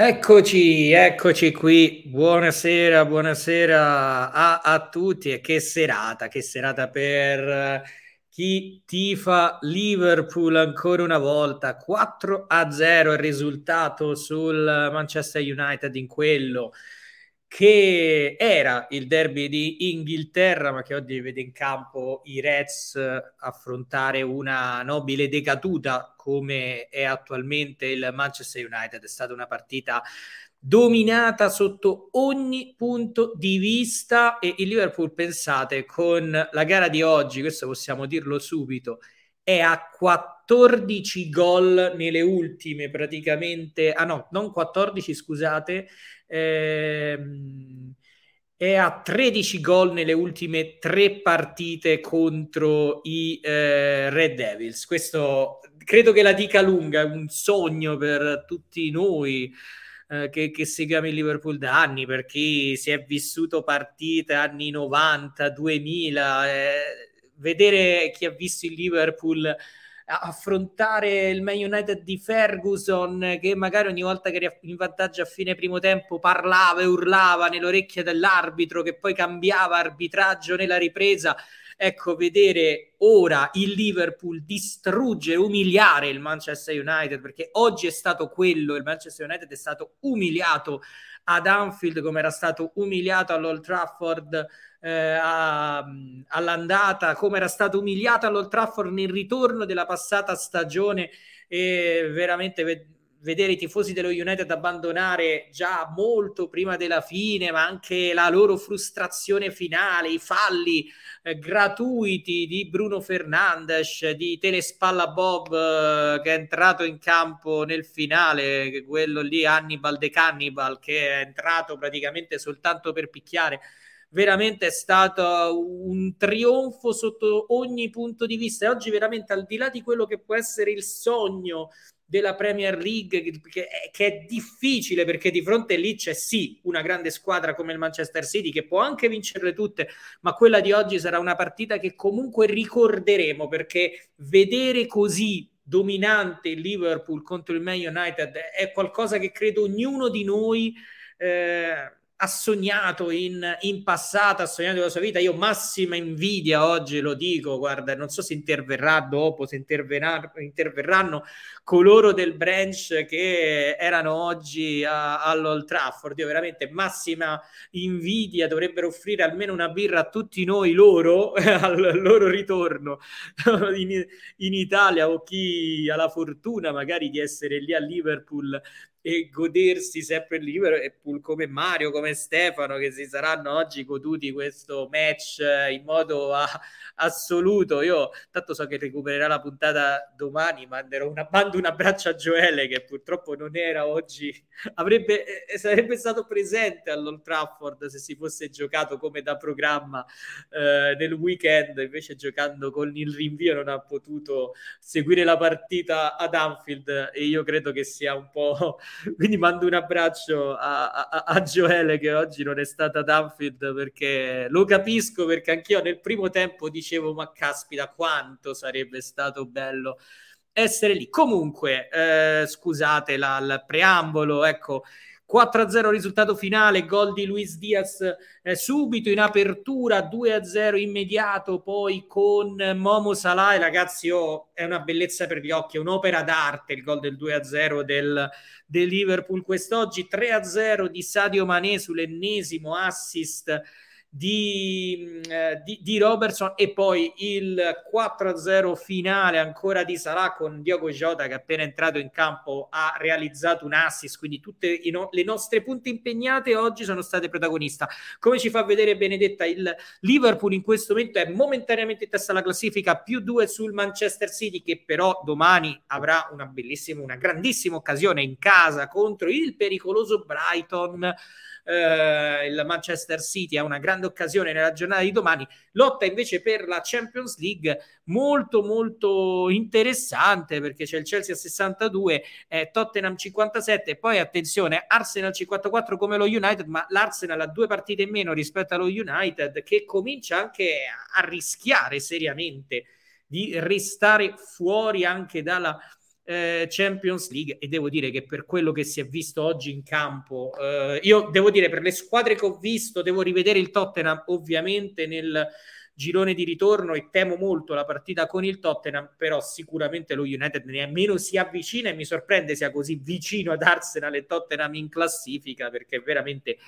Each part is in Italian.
Eccoci, eccoci qui. Buonasera, buonasera a, a, tutti e che serata, che serata per chi tifa Liverpool ancora una volta. 4 a 0 il risultato sul Manchester United in quello che era il derby di Inghilterra, ma che oggi vede in campo i Reds affrontare una nobile decaduta come è attualmente il Manchester United. È stata una partita dominata sotto ogni punto di vista e il Liverpool, pensate, con la gara di oggi, questo possiamo dirlo subito, è a 14 gol nelle ultime praticamente, ah no, non 14 scusate, ehm, è a 13 gol nelle ultime tre partite contro i eh, Red Devils. Questo credo che la dica lunga, è un sogno per tutti noi. Eh, che, che, seguiamo il Liverpool da anni per chi si è vissuto partite anni 90, 2000, eh, vedere chi ha visto il Liverpool affrontare il Man United di Ferguson che magari ogni volta che era in vantaggio a fine primo tempo parlava e urlava nell'orecchia dell'arbitro che poi cambiava arbitraggio nella ripresa. Ecco vedere ora il Liverpool distruggere, umiliare il Manchester United perché oggi è stato quello, il Manchester United è stato umiliato ad Anfield come era stato umiliato all'Old Trafford eh, all'andata, come era stato umiliato all'Old Trafford nel ritorno della passata stagione e veramente ve- vedere i tifosi dello United abbandonare già molto prima della fine, ma anche la loro frustrazione finale, i falli eh, gratuiti di Bruno Fernandes, di Telespalla Bob eh, che è entrato in campo nel finale, quello lì Hannibal de Cannibal che è entrato praticamente soltanto per picchiare veramente è stato un trionfo sotto ogni punto di vista. E oggi veramente al di là di quello che può essere il sogno della Premier League che è, che è, difficile perché di fronte lì c'è sì una grande squadra come il Manchester City che può anche vincerle tutte ma quella di oggi sarà una partita che comunque ricorderemo perché vedere così dominante il Liverpool contro il Man United è qualcosa che credo ognuno di noi eh, ha sognato in, in, passato, ha sognato nella sua vita. Io massima invidia oggi lo dico, guarda, non so se interverrà dopo, se interverranno coloro del branch che erano oggi a, all'Old Trafford. Io veramente massima invidia, dovrebbero offrire almeno una birra a tutti noi loro al loro ritorno in, in Italia o chi ha la fortuna magari di essere lì a Liverpool e godersi sempre libero e come Mario, come Stefano che si saranno oggi goduti questo match in modo a, assoluto. Io tanto so che recupererà la puntata domani, manderò una, mando un abbraccio a Gioele che purtroppo non era oggi, avrebbe, eh, sarebbe stato presente all'Old Trafford se si fosse giocato come da programma eh, nel weekend, invece giocando con il rinvio non ha potuto seguire la partita ad Anfield e io credo che sia un po' quindi mando un abbraccio a, a, a Gioele che oggi non è stata ad Anfield perché lo capisco perché anch'io nel primo tempo dicevo ma caspita quanto sarebbe stato bello essere lì. Comunque, eh, scusate la, il preambolo, ecco, 4-0 risultato finale, gol di Luis Diaz eh, subito in apertura, 2-0 immediato, poi con Momo Salah, e ragazzi oh, è una bellezza per gli occhi, è un'opera d'arte il gol del 2-0 del, del Liverpool quest'oggi, 3-0 di Sadio Mané sull'ennesimo assist di, eh, di, di, Robertson e poi il 4-0 finale ancora di Salah con Diogo Jota che appena entrato in campo ha realizzato un assist quindi tutte no- le nostre punte impegnate oggi sono state protagonista. Come ci fa vedere Benedetta il Liverpool in questo momento è momentaneamente in testa alla classifica più due sul Manchester City che però domani avrà una bellissima una grandissima occasione in casa contro il pericoloso Brighton eh, il Manchester City ha una grande occasione nella giornata di domani, lotta invece per la Champions League molto molto interessante perché c'è il Chelsea a 62, eh, Tottenham 57 e poi attenzione Arsenal 54 come lo United, ma l'Arsenal ha due partite in meno rispetto allo United che comincia anche a rischiare seriamente di restare fuori anche dalla eh, Champions League e devo dire che per quello che si è visto oggi in campo, eh, io devo dire per le squadre che ho visto, devo rivedere il Tottenham ovviamente nel girone di ritorno e temo molto la partita con il Tottenham, però sicuramente lo United nemmeno si avvicina e mi sorprende sia così vicino ad Arsenal e Tottenham in classifica perché veramente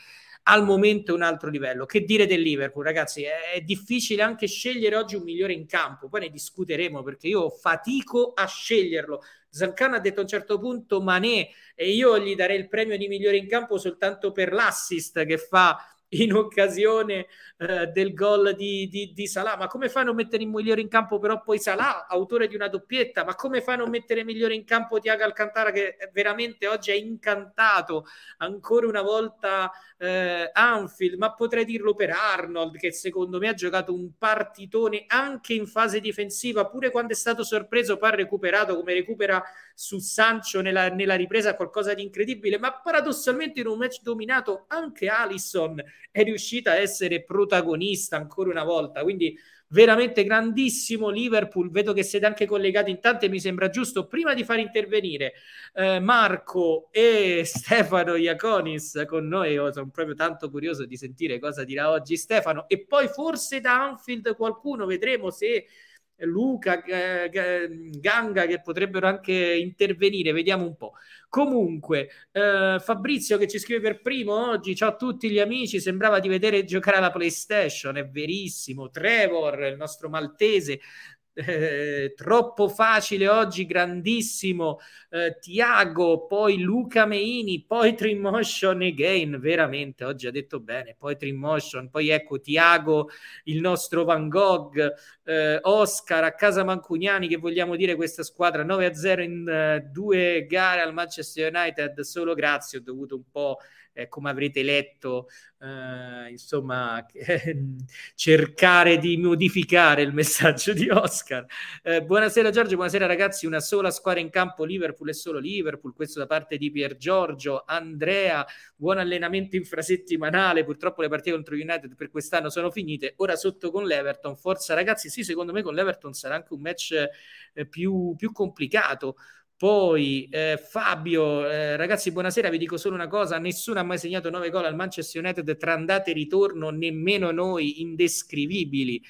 al momento è un altro livello. Che dire del Liverpool, ragazzi? È, è difficile anche scegliere oggi un migliore in campo, poi ne discuteremo perché io fatico a sceglierlo. Zancan ha detto a un certo punto Manè e io gli darei il premio di migliore in campo soltanto per l'assist che fa in occasione eh, del gol di, di, di, Salah. Ma come fa a non mettere il migliore in campo però poi Salah, autore di una doppietta? Ma come fa a non mettere migliore in campo Tiago Alcantara che veramente oggi è incantato ancora una volta eh, Anfield? Ma potrei dirlo per Arnold che secondo me ha giocato un partitone anche in fase difensiva, pure quando è stato sorpreso, poi ha recuperato come recupera su Sancho nella, nella ripresa qualcosa di incredibile, ma paradossalmente in un match dominato anche Alisson è riuscita a essere protagonista ancora una volta. Quindi veramente grandissimo Liverpool. Vedo che siete anche collegati in tante, mi sembra giusto. Prima di far intervenire eh, Marco e Stefano Iaconis con noi, io sono proprio tanto curioso di sentire cosa dirà oggi Stefano. E poi forse da Anfield qualcuno vedremo se Luca, Ganga che potrebbero anche intervenire, vediamo un po'. Comunque, eh, Fabrizio che ci scrive per primo oggi, ciao a tutti gli amici, sembrava di vedere giocare alla PlayStation, è verissimo. Trevor, il nostro maltese, eh, troppo facile oggi, grandissimo eh, Tiago, poi Luca Meini, poi Trimotion again, veramente oggi ha detto bene, poi Trimotion, poi ecco Tiago, il nostro Van Gogh, eh, Oscar a casa Mancugnani che vogliamo dire questa squadra 9-0 in uh, due gare al Manchester United, solo grazie, ho dovuto un po' eh, come avrete letto, eh, insomma, cercare di modificare il messaggio di Oscar. Eh, buonasera Giorgio, buonasera ragazzi, una sola squadra in campo, Liverpool e solo Liverpool, questo da parte di Pier Giorgio, Andrea, buon allenamento infrasettimanale, purtroppo le partite contro United per quest'anno sono finite, ora sotto con l'Everton, forza ragazzi, sì, secondo me con l'Everton sarà anche un match eh, più, più complicato. Poi eh, Fabio, eh, ragazzi, buonasera. Vi dico solo una cosa: nessuno ha mai segnato 9 gol al Manchester United tra andate e ritorno, nemmeno noi, indescrivibili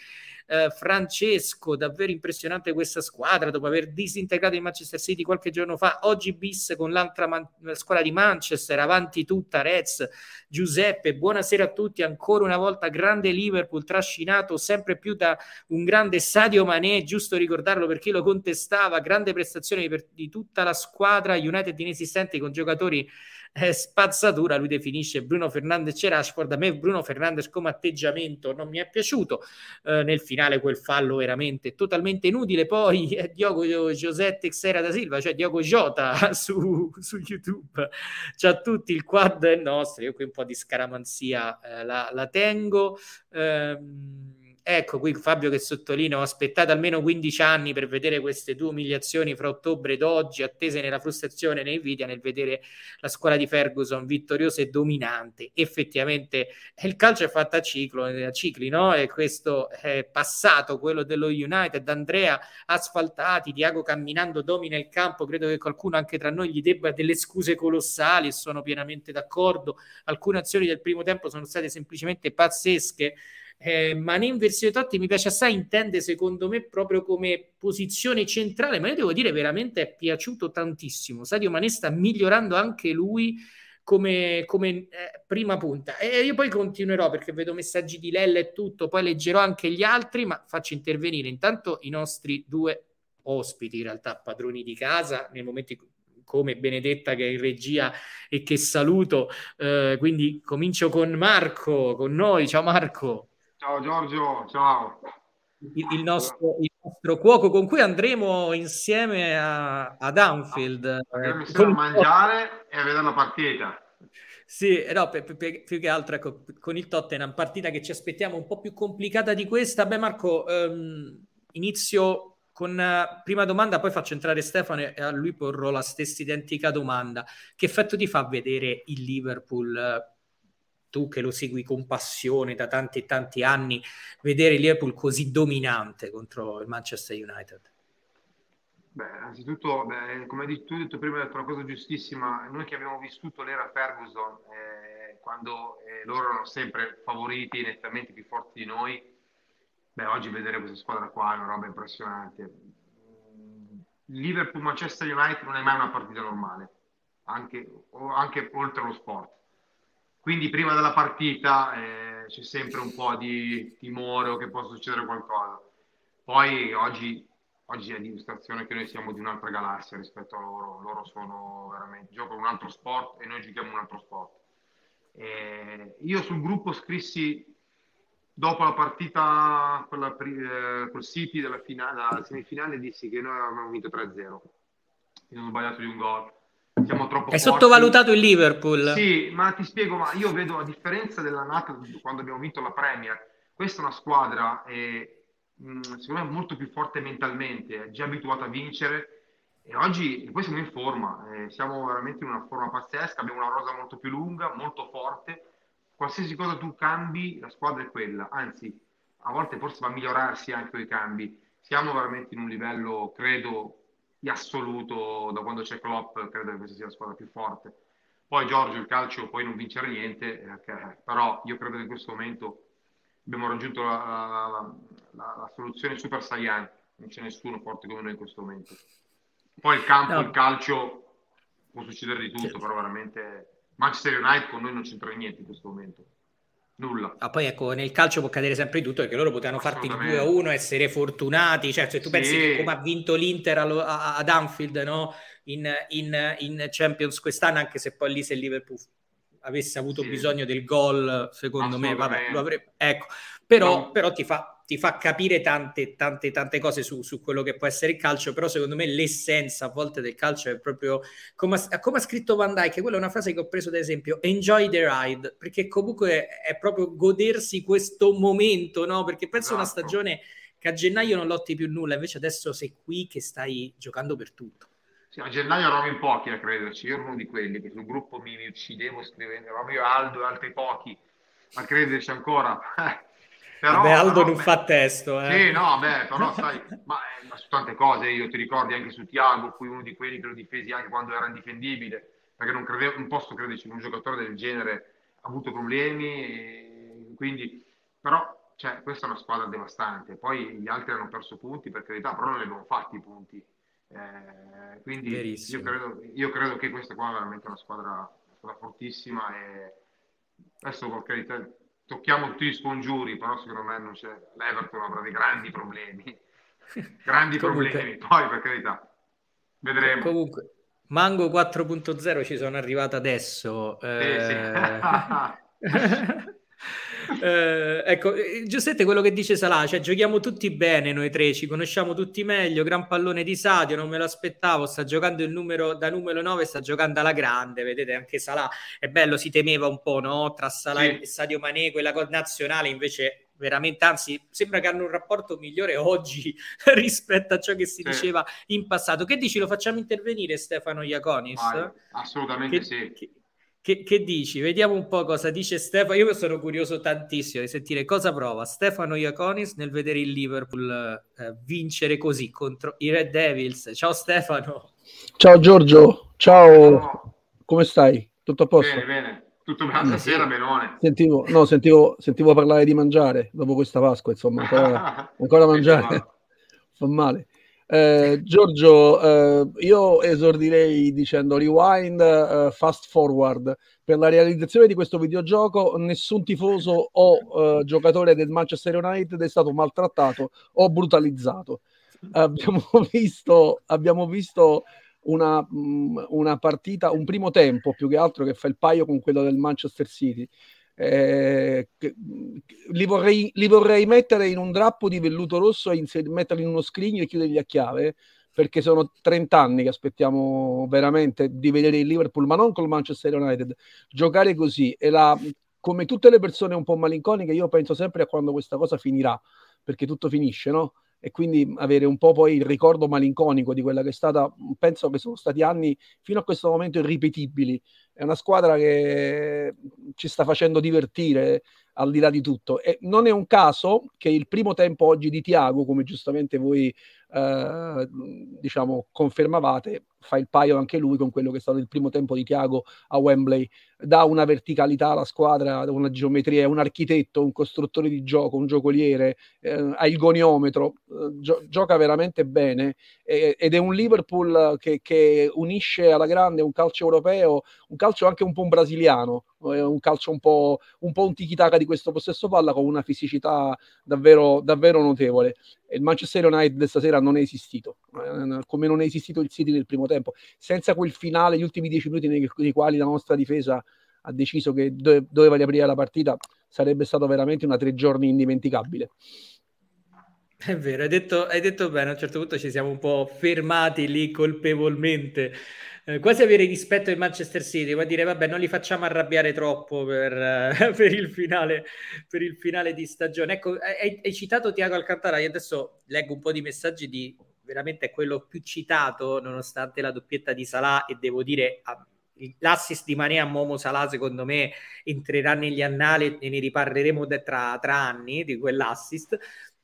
eh, Francesco, davvero impressionante questa squadra dopo aver disintegrato il Manchester City qualche giorno fa, oggi bis con l'altra man- squadra di Manchester, avanti tutta Reds, Giuseppe, buonasera a tutti, ancora una volta grande Liverpool trascinato sempre più da un grande Sadio Mané, giusto ricordarlo per chi lo contestava, grande prestazione di, di tutta la squadra, United inesistenti con giocatori eh, spazzatura, lui definisce Bruno Fernandes e Rashford, a me Bruno Fernandes come atteggiamento non mi è piaciuto, eh, nel finale quel fallo veramente totalmente inutile, poi eh, Diogo José Texera da Silva, cioè Diogo Jota su, su YouTube, ciao a tutti, il quad è nostro, io qui un po' di scaramanzia eh, la, la, tengo. Ehm, Ecco qui Fabio che sottolinea, ho aspettato almeno 15 anni per vedere queste due umiliazioni fra ottobre ed oggi, attese nella frustrazione e nei video nel vedere la squadra di Ferguson vittoriosa e dominante. Effettivamente il calcio è fatto a, ciclo, a cicli, no? E questo è passato, quello dello United, Andrea asfaltati, Diago camminando domina il campo, credo che qualcuno anche tra noi gli debba delle scuse colossali e sono pienamente d'accordo. Alcune azioni del primo tempo sono state semplicemente pazzesche eh, Mané in versione Totti mi piace assai, intende secondo me proprio come posizione centrale, ma io devo dire veramente è piaciuto tantissimo. Sadio Mané sta migliorando anche lui come, come eh, prima punta. E io poi continuerò perché vedo messaggi di Lella e tutto, poi leggerò anche gli altri, ma faccio intervenire intanto i nostri due ospiti, in realtà padroni di casa, nel momento in cui come Benedetta che è in regia e che saluto. Eh, quindi comincio con Marco, con noi. Ciao Marco. Ciao Giorgio, ciao. Il, il, nostro, il nostro, cuoco con cui andremo insieme a, ad Anfield. Andremo insieme a mangiare e a vedere la partita. Sì, no, più, più, più, che altro ecco, con il Tottenham, partita che ci aspettiamo un po' più complicata di questa. Beh Marco, ehm, inizio con uh, prima domanda, poi faccio entrare Stefano e a lui porrò la stessa identica domanda. Che effetto ti fa vedere il Liverpool tu che lo segui con passione da tanti e tanti anni, vedere Liverpool così dominante contro il Manchester United? Beh, innanzitutto, beh, come hai tu hai detto prima, hai detto una cosa giustissima. Noi che abbiamo vissuto l'era Ferguson, eh, quando eh, loro erano sempre favoriti, nettamente più forti di noi, beh, oggi vedere questa squadra qua è una roba impressionante. Liverpool-Manchester United non è mai una partita normale, anche, anche oltre lo sport. Quindi prima della partita eh, c'è sempre un po' di timore o che possa succedere qualcosa. Poi oggi oggi è dimostrazione che noi siamo di un'altra galassia rispetto a loro, loro sono veramente, giocano un altro sport e noi giochiamo un altro sport. E io sul gruppo scrissi dopo la partita con la, eh, col City della, finale, della semifinale dissi che noi avevamo vinto 3-0 io ho sbagliato di un gol siamo troppo è forti. sottovalutato il Liverpool. Sì ma ti spiego ma io vedo a differenza dell'annata quando abbiamo vinto la Premier questa è una squadra eh, secondo me molto più forte mentalmente, è già abituato a vincere e oggi e poi siamo in forma, eh, siamo veramente in una forma pazzesca, abbiamo una rosa molto più lunga, molto forte, qualsiasi cosa tu cambi la squadra è quella, anzi a volte forse va a migliorarsi anche i cambi, siamo veramente in un livello credo di assoluto da quando c'è Klopp, credo che questa sia la squadra più forte. Poi Giorgio il calcio puoi non vincere niente, eh, però io credo che in questo momento abbiamo raggiunto la, la, la, la, soluzione super saiyan, non c'è nessuno forte come noi in questo momento. Poi il campo, no. il calcio, può succedere di tutto, certo. però veramente Manchester United con noi non c'entra niente in questo momento. Nulla. Ah, poi ecco, nel calcio può cadere sempre di tutto perché loro potevano farti il 2 a 1, essere fortunati. Cioè, se tu sì. pensi che come ha vinto l'Inter ad Anfield no? in, in, in Champions quest'anno, anche se poi lì se il Liverpool avesse avuto sì. bisogno del gol, secondo me, vabbè, lo avrebbe. Ecco, però, no. però ti, fa, ti, fa, capire tante, tante, tante cose su, su, quello che può essere il calcio. Però, secondo me, l'essenza a volte del calcio è proprio come, come ha scritto Van Dyke. Quella è una frase che ho preso, ad esempio, enjoy the ride, perché comunque è proprio godersi questo momento, no? Perché penso esatto. una stagione che a gennaio non lotti più nulla, invece adesso sei qui che stai giocando per tutto. Sì, a gennaio eravamo in pochi a crederci, io ero uno di quelli che sul gruppo mi, mi uccidevo scrivendo, eravamo io Aldo e altri pochi a crederci ancora. però, Vabbè, Aldo non beh, fa testo. Eh. Sì, no, beh, però sai, ma, eh, ma, su tante cose io ti ricordi anche su Tiago, fui uno di quelli che lo difesi anche quando era indifendibile, perché non, credevo, non posso crederci che un giocatore del genere ha avuto problemi, quindi, però cioè, questa è una squadra devastante. Poi gli altri hanno perso punti, per carità, però non li abbiamo fatti i punti. Eh, quindi io credo, io credo, che questa qua è veramente una squadra, una squadra fortissima e adesso per carità tocchiamo tutti gli scongiuri, però secondo me non c'è, l'Everton avrà dei grandi problemi, grandi Comunque, problemi, poi per carità, vedremo. Comunque, Mango 4.0 ci sono arrivato adesso. Eh, sì, sì. Eh, ecco, eh, Giuseppe, quello che dice Salah, cioè giochiamo tutti bene noi tre, ci conosciamo tutti meglio, gran pallone di Sadio, non me lo aspettavo, sta giocando il numero, da numero 9, sta giocando alla grande, vedete anche Salah, è bello, si temeva un po', no? Tra Salah sì. e Sadio Mané, quella nazionale invece veramente, anzi, sembra che hanno un rapporto migliore oggi rispetto a ciò che si sì. diceva in passato. Che dici, lo facciamo intervenire Stefano Iaconis? Vai, assolutamente che, sì. Che, che, che, dici? Vediamo un po' cosa dice Stefano. Io sono curioso tantissimo di sentire cosa prova Stefano Iaconis nel vedere il Liverpool eh, vincere così contro i Red Devils. Ciao Stefano. Ciao Giorgio, ciao. Come stai? Tutto a posto? Bene, bene. Tutto bene, stasera, benone. Sentivo, no, sentivo, sentivo parlare di mangiare dopo questa Pasqua, insomma, ancora, ancora mangiare. Fa male. Eh, Giorgio, eh, io esordirei dicendo rewind, eh, fast forward. Per la realizzazione di questo videogioco nessun tifoso o eh, giocatore del Manchester United è stato maltrattato o brutalizzato. Abbiamo visto, abbiamo visto una, mm, una partita, un primo tempo più che altro che fa il paio con quello del Manchester City eh, li, vorrei, li, vorrei, mettere in un drappo di velluto rosso e inser- metterli in uno scrigno e chiuderli a chiave perché sono 30 anni che aspettiamo veramente di vedere il Liverpool, ma non col Manchester United, giocare così. E la, come tutte le persone un po' malinconiche, io penso sempre a quando questa cosa finirà, perché tutto finisce, no? e quindi avere un po' poi il ricordo malinconico di quella che è stata, penso che sono stati anni fino a questo momento irripetibili. È una squadra che ci sta facendo divertire, al di là di tutto. E non è un caso che il primo tempo oggi di Tiago, come giustamente voi eh, diciamo, confermavate, fa il paio anche lui con quello che è stato il primo tempo di Tiago a Wembley, dà una verticalità alla squadra, una geometria, è un architetto, un costruttore di gioco, un giocoliere, eh, ha il goniometro, eh, gio- gioca veramente bene. Eh, ed è un Liverpool che, che, unisce alla grande un calcio europeo, un calcio anche un po' un brasiliano, un calcio un po', un po' un tiki-taka di questo possesso palla con una fisicità davvero, davvero notevole. Il Manchester United stasera non è esistito, eh, come non è esistito il City nel primo tempo, senza quel finale, gli ultimi dieci minuti nei, nei quali la nostra difesa ha deciso che dove, doveva riaprire la partita, sarebbe stato veramente una tre giorni indimenticabile. È vero, hai detto, hai detto bene, a un certo punto ci siamo un po' fermati lì colpevolmente, eh, quasi avere rispetto del Manchester City, ma dire vabbè non li facciamo arrabbiare troppo per, eh, per, il, finale, per il finale di stagione. Ecco, hai, hai citato Tiago Alcantara, io adesso leggo un po' di messaggi di veramente quello più citato nonostante la doppietta di Salah e devo dire l'assist di Mane a Momo Salah secondo me entrerà negli annali e ne riparleremo tra, tra anni di quell'assist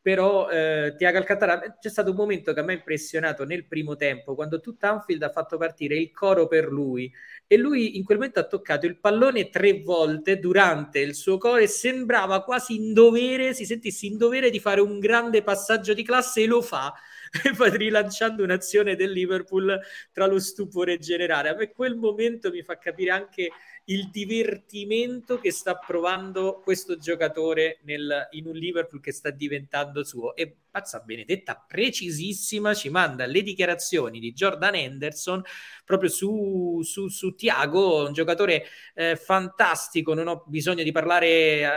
però eh, Tiago Alcantara c'è stato un momento che mi ha impressionato nel primo tempo quando tutta Anfield ha fatto partire il coro per lui. E lui in quel momento ha toccato il pallone tre volte durante il suo coro e sembrava quasi in dovere, si sentisse in dovere di fare un grande passaggio di classe e lo fa rilanciando un'azione del Liverpool tra lo stupore generale. A me quel momento mi fa capire anche il divertimento che sta provando questo giocatore nel, in un Liverpool che sta diventando suo. E pazza benedetta, precisissima, ci manda le dichiarazioni di Jordan Henderson proprio su, su, su Tiago, un giocatore eh, fantastico, non ho bisogno di parlare eh,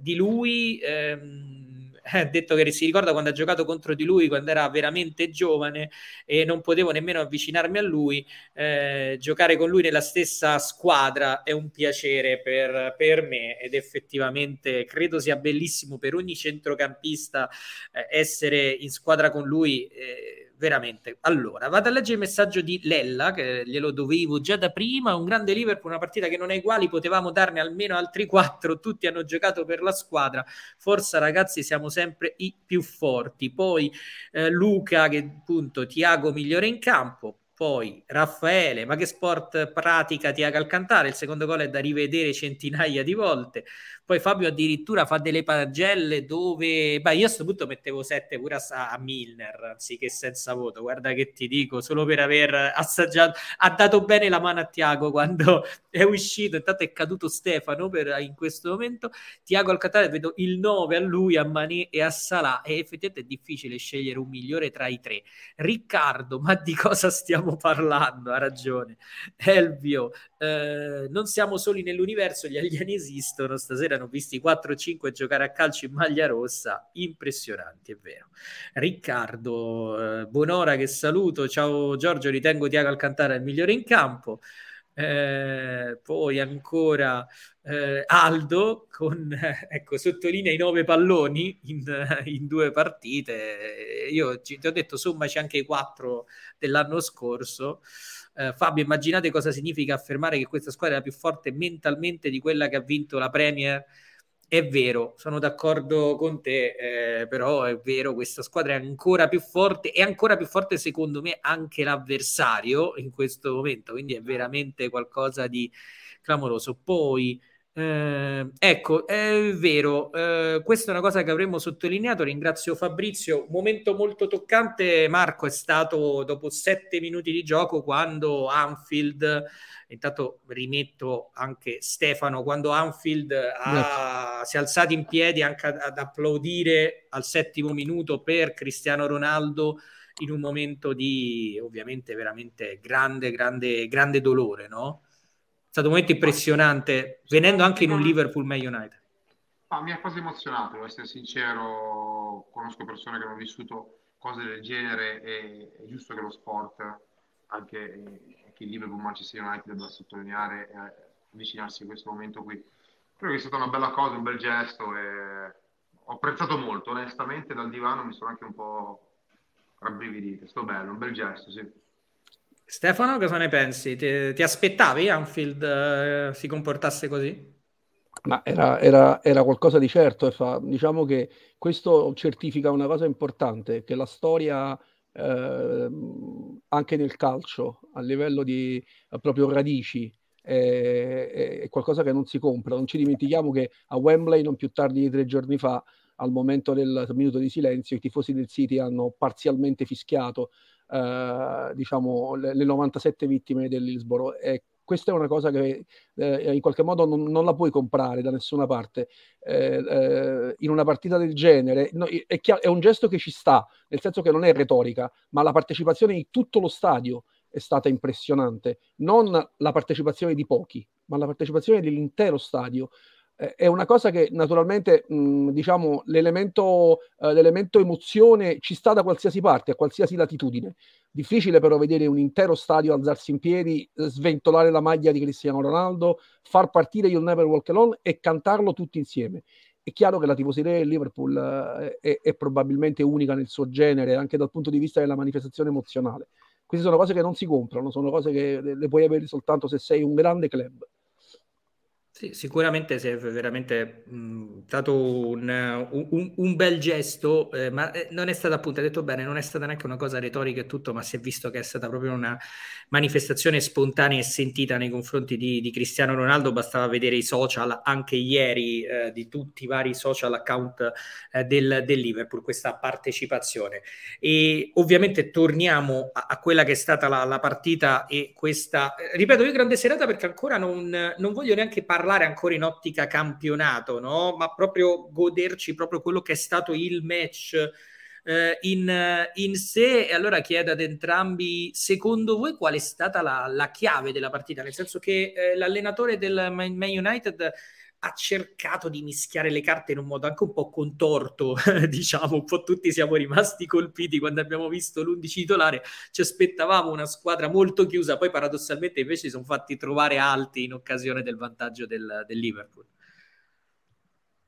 di lui. Ehm, ha detto che si ricorda quando ha giocato contro di lui quando era veramente giovane e non potevo nemmeno avvicinarmi a lui. Eh, giocare con lui nella stessa squadra è un piacere per, per me ed effettivamente credo sia bellissimo per ogni centrocampista eh, essere in squadra con lui. Eh, veramente. Allora, vado a leggere il messaggio di Lella, che glielo dovevo già da prima. Un grande Liverpool, una partita che non è uguale, potevamo darne almeno altri quattro. Tutti hanno giocato per la squadra. Forza, ragazzi, siamo sempre i più forti. Poi eh, Luca, che appunto Tiago migliore in campo. Poi Raffaele, ma che sport pratica Tiago Alcantara? Il secondo gol è da rivedere centinaia di volte. Poi Fabio addirittura fa delle pagelle dove, beh, io a questo punto mettevo 7 pure a, a Milner, anziché senza voto. Guarda che ti dico, solo per aver assaggiato, ha dato bene la mano a Tiago quando è uscito. Intanto è caduto Stefano per, in questo momento. Tiago Alcantara, vedo il 9 a lui, a Mané e a Salah. E effettivamente è difficile scegliere un migliore tra i tre. Riccardo, ma di cosa stiamo parlando? Ha ragione. Elvio, eh, non siamo soli nell'universo, gli alieni esistono. Stasera hanno visti 4-5 giocare a calcio in maglia rossa, impressionanti, è vero. Riccardo, eh, buon'ora che saluto. Ciao Giorgio, ritengo Tiago Alcantara il migliore in campo. Eh, poi ancora eh, Aldo con ecco sottolinea i nove palloni in, in due partite io ti ho detto sommaci anche i quattro dell'anno scorso eh, Fabio, immaginate cosa significa affermare che questa squadra è la più forte mentalmente di quella che ha vinto la Premier. È vero, sono d'accordo con te, eh, però è vero, questa squadra è ancora più forte, è ancora più forte secondo me anche l'avversario in questo momento, quindi è veramente qualcosa di clamoroso. Poi eh, ecco, è vero, eh, questa è una cosa che avremmo sottolineato. Ringrazio Fabrizio. Un momento molto toccante, Marco, è stato dopo sette minuti di gioco quando Anfield, intanto rimetto anche Stefano, quando Anfield ha, si è alzato in piedi anche ad, ad applaudire al settimo minuto per Cristiano Ronaldo in un momento di ovviamente veramente grande, grande, grande dolore, no? Stato un momento impressionante, venendo anche in un Liverpool Man United. Ah, mi ha quasi emozionato, devo essere sincero, conosco persone che hanno vissuto cose del genere e è giusto che lo sport, anche che il Liverpool Manchester United debba sottolineare e avvicinarsi a questo momento qui. Credo che sia stata una bella cosa, un bel gesto e ho apprezzato molto, onestamente dal divano mi sono anche un po' rabbrividito, sto bello, un bel gesto, sì. Stefano, cosa ne pensi? Ti, ti aspettavi Anfield eh, si comportasse così? Ma era, era, era, qualcosa di certo fa, diciamo che questo certifica una cosa importante, che la storia eh, anche nel calcio, a livello di proprio radici, è, è, qualcosa che non si compra. Non ci dimentichiamo che a Wembley, non più tardi di tre giorni fa, al momento del minuto di silenzio, i tifosi del City hanno parzialmente fischiato eh, diciamo, le, le, 97 vittime dell'Hillsborough. E questa è una cosa che eh, in qualche modo non, non, la puoi comprare da nessuna parte. Eh, eh, in una partita del genere no, è, chiaro, è un gesto che ci sta, nel senso che non è retorica, ma la partecipazione di tutto lo stadio è stata impressionante. Non la partecipazione di pochi, ma la partecipazione dell'intero stadio è una cosa che naturalmente mh, diciamo l'elemento, eh, l'elemento emozione ci sta da qualsiasi parte, a qualsiasi latitudine. Difficile però vedere un intero stadio alzarsi in piedi, sventolare la maglia di Cristiano Ronaldo, far partire You'll Never Walk Alone e cantarlo tutti insieme. È chiaro che la tifoseria del Liverpool eh, è, è probabilmente unica nel suo genere, anche dal punto di vista della manifestazione emozionale. Queste sono cose che non si comprano, sono cose che le puoi avere soltanto se sei un grande club. Sì, sicuramente è veramente mh, stato un, un, un, bel gesto, eh, ma eh, non è stata appunto, hai detto bene, non è stata neanche una cosa retorica e tutto, ma si è visto che è stata proprio una manifestazione spontanea e sentita nei confronti di, di Cristiano Ronaldo, bastava vedere i social anche ieri eh, di tutti i vari social account eh, del, del, Liverpool, questa partecipazione. E ovviamente torniamo a, a quella che è stata la, la, partita e questa, eh, ripeto, io grande serata perché ancora non, non voglio neanche parlare parlare ancora in ottica campionato, no? ma proprio goderci proprio quello che è stato il match eh, in, in, sé. E allora chiedo ad entrambi, secondo voi qual è stata la, la chiave della partita? Nel senso che eh, l'allenatore del Man United ha cercato di mischiare le carte in un modo anche un po' contorto, diciamo, un po' tutti siamo rimasti colpiti quando abbiamo visto l'11 titolare, ci aspettavamo una squadra molto chiusa, poi paradossalmente invece si sono fatti trovare alti in occasione del vantaggio del, del Liverpool.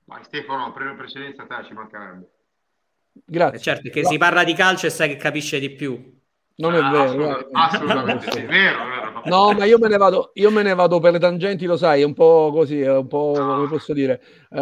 Vai Stefano, prima precedenza a te ci mancherebbe. Grazie. Eh certo, che no. si parla di calcio e sai che capisce di più. Non è ah, vero. Assolutamente, assolutamente sì, vero, vero. No, ma io me, ne vado, io me ne vado per le tangenti, lo sai, un po' così, un po', come posso dire, uh,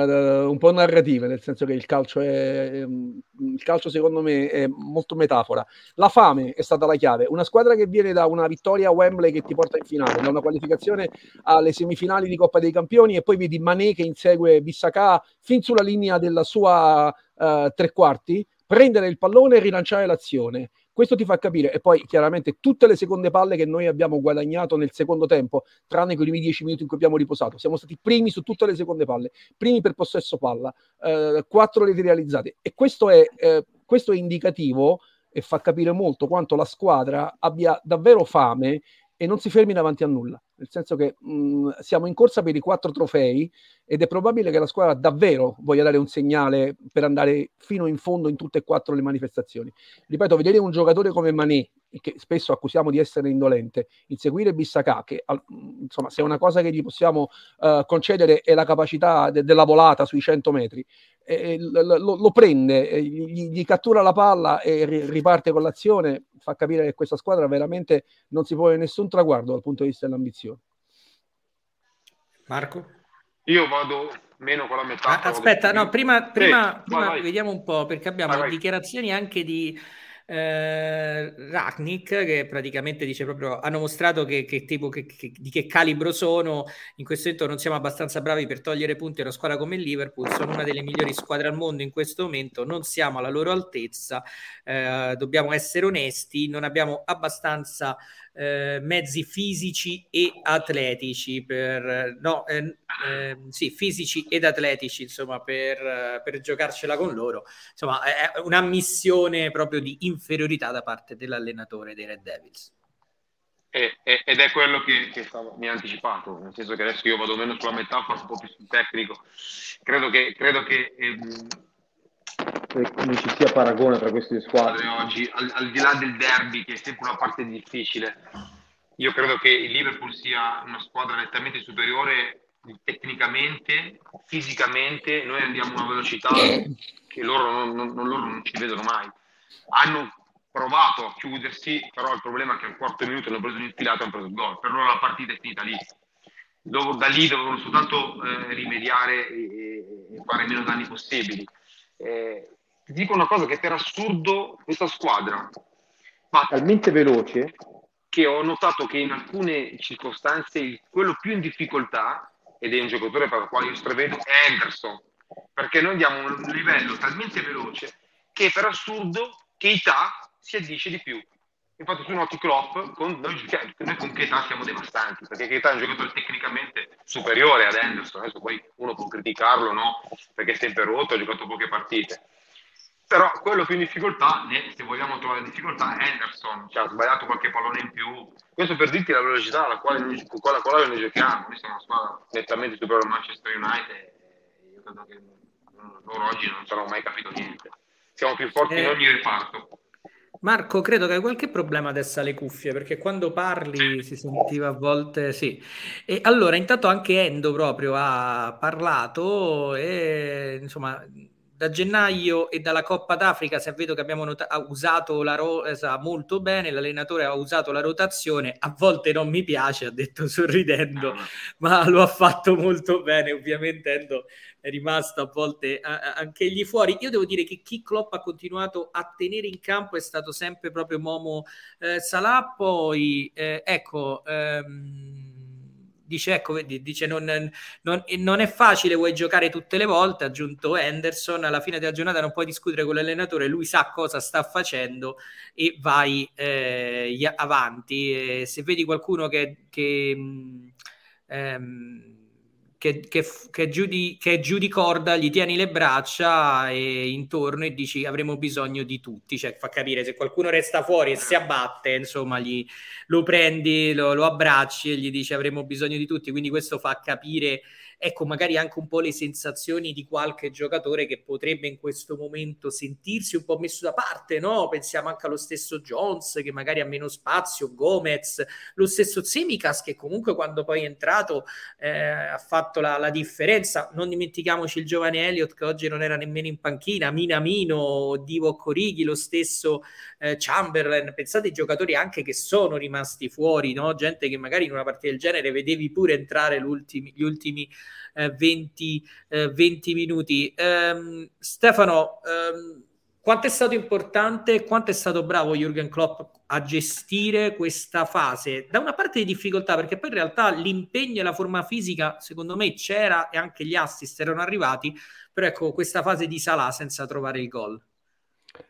un po' narrative, nel senso che il calcio è, il calcio secondo me è molto metafora. La fame è stata la chiave. Una squadra che viene da una vittoria a Wembley che ti porta in finale, da una qualificazione alle semifinali di Coppa dei Campioni e poi vedi Mané che insegue Bissacà fin sulla linea della sua uh, tre quarti, prendere il pallone e rilanciare l'azione questo ti fa capire, e poi chiaramente tutte le seconde palle che noi abbiamo guadagnato nel secondo tempo, tranne quei primi dieci minuti in cui abbiamo riposato, siamo stati primi su tutte le seconde palle, primi per possesso palla, eh, quattro reti realizzate. E questo è, eh, questo è indicativo e fa capire molto quanto la squadra abbia davvero fame e non si fermi davanti a nulla, nel senso che mh, siamo in corsa per i quattro trofei ed è probabile che la squadra davvero voglia dare un segnale per andare fino in fondo in tutte e quattro le manifestazioni. Ripeto, vedere un giocatore come Mané, che spesso accusiamo di essere indolente, inseguire Bissacà, che insomma se è una cosa che gli possiamo uh, concedere è la capacità de- della volata sui 100 metri, eh, lo, lo, prende, gli, gli, cattura la palla e ri, riparte con l'azione, fa capire che questa squadra veramente non si pone nessun traguardo dal punto di vista dell'ambizione. Marco? Io vado meno con la metà. Ah, aspetta, no, prima, prima, sì, prima vai, vai. vediamo un po' perché abbiamo vai, dichiarazioni anche di eh, Ragnik che praticamente dice proprio hanno mostrato che, che tipo che, che, di che calibro sono. In questo momento non siamo abbastanza bravi per togliere punti a una squadra come il Liverpool. Sono una delle migliori squadre al mondo in questo momento. Non siamo alla loro altezza. Eh, dobbiamo essere onesti. Non abbiamo abbastanza eh, mezzi fisici e atletici per no eh, eh, sì fisici ed atletici insomma per, per giocarcela con loro insomma è una missione proprio di inferiorità da parte dell'allenatore dei Red Devils ed è quello che, che stavo, mi ha anticipato, nel senso che adesso io vado meno sulla metafora, un po' più sul tecnico. Credo che, credo che ehm, come ci sia paragone tra queste due squadre oggi, al, al, di là del derby, che è sempre una parte difficile, io credo che il Liverpool sia una squadra nettamente superiore tecnicamente, fisicamente, noi andiamo a una velocità che loro non, non, non, loro non ci vedono mai. Hanno provato a chiudersi, però il problema è che al quarto minuto hanno preso un'infilata e hanno preso il gol. Per loro la partita è finita lì. Dopo, da lì dovevano soltanto eh, rimediare e, e, fare meno danni possibili. Eh, ti dico una cosa che per assurdo questa squadra va talmente veloce che ho notato che in alcune circostanze quello più in difficoltà, ed è un giocatore per il quale io stravedo, è Anderson, perché noi andiamo a un livello talmente veloce che per assurdo Keita si addice di più. Infatti su noti Klopp, con noi, noi con Keita siamo devastanti, perché Keita è un giocatore tecnicamente superiore ad Anderson, adesso poi uno può criticarlo, no? Perché è sempre rotto, ha giocato poche partite però quello più in difficoltà, se vogliamo trovare difficoltà, è Henderson, cioè, ha sbagliato qualche pallone in più. Questo per dirti la velocità alla quale noi, con la quale noi giochiamo. Noi siamo una squadra nettamente superiore al Manchester United io credo che loro oggi non ci hanno mai capito niente. Siamo più forti eh, in ogni reparto. Marco, credo che hai qualche problema adesso alle cuffie perché quando parli si sentiva a volte sì. E allora, intanto anche Endo proprio ha parlato e insomma da gennaio e dalla Coppa d'Africa, se vedo che abbiamo not- usato la rosa molto bene, l'allenatore ha usato la rotazione, a volte non mi piace, ha detto sorridendo, ma lo ha fatto molto bene, ovviamente Endo è rimasto a volte anche egli fuori. Io devo dire che chi Klopp ha continuato a tenere in campo è stato sempre proprio Momo eh, Salah, poi eh, ecco... Ehm, dice, ecco, dice non, non, non, è facile, vuoi giocare tutte le volte, ha aggiunto Henderson, alla fine della giornata non puoi discutere con l'allenatore, lui sa cosa sta facendo e vai eh, avanti. E se vedi qualcuno che... che ehm, che, che, che, giù di, che giù di corda gli tieni le braccia e intorno e dici avremo bisogno di tutti, cioè fa capire se qualcuno resta fuori e si abbatte, insomma, gli, lo prendi, lo, lo abbracci e gli dici avremo bisogno di tutti, quindi questo fa capire ecco magari anche un po' le sensazioni di qualche giocatore che potrebbe in questo momento sentirsi un po' messo da parte, no? Pensiamo anche allo stesso Jones che magari ha meno spazio, Gomez, lo stesso Semicas che comunque quando poi è entrato eh, ha fatto la, la, differenza. Non dimentichiamoci il giovane Elliott che oggi non era nemmeno in panchina, Minamino, Divo Corighi, lo stesso eh, Chamberlain. Pensate ai giocatori anche che sono rimasti fuori, no? Gente che magari in una partita del genere vedevi pure entrare gli ultimi eh, 20, eh, 20, minuti. Um, Stefano, um, quanto è stato importante, quanto è stato bravo Jürgen Klopp a gestire questa fase? Da una parte di difficoltà, perché poi in realtà l'impegno e la forma fisica, secondo me, c'era e anche gli assist erano arrivati, però ecco questa fase di Salah senza trovare il gol.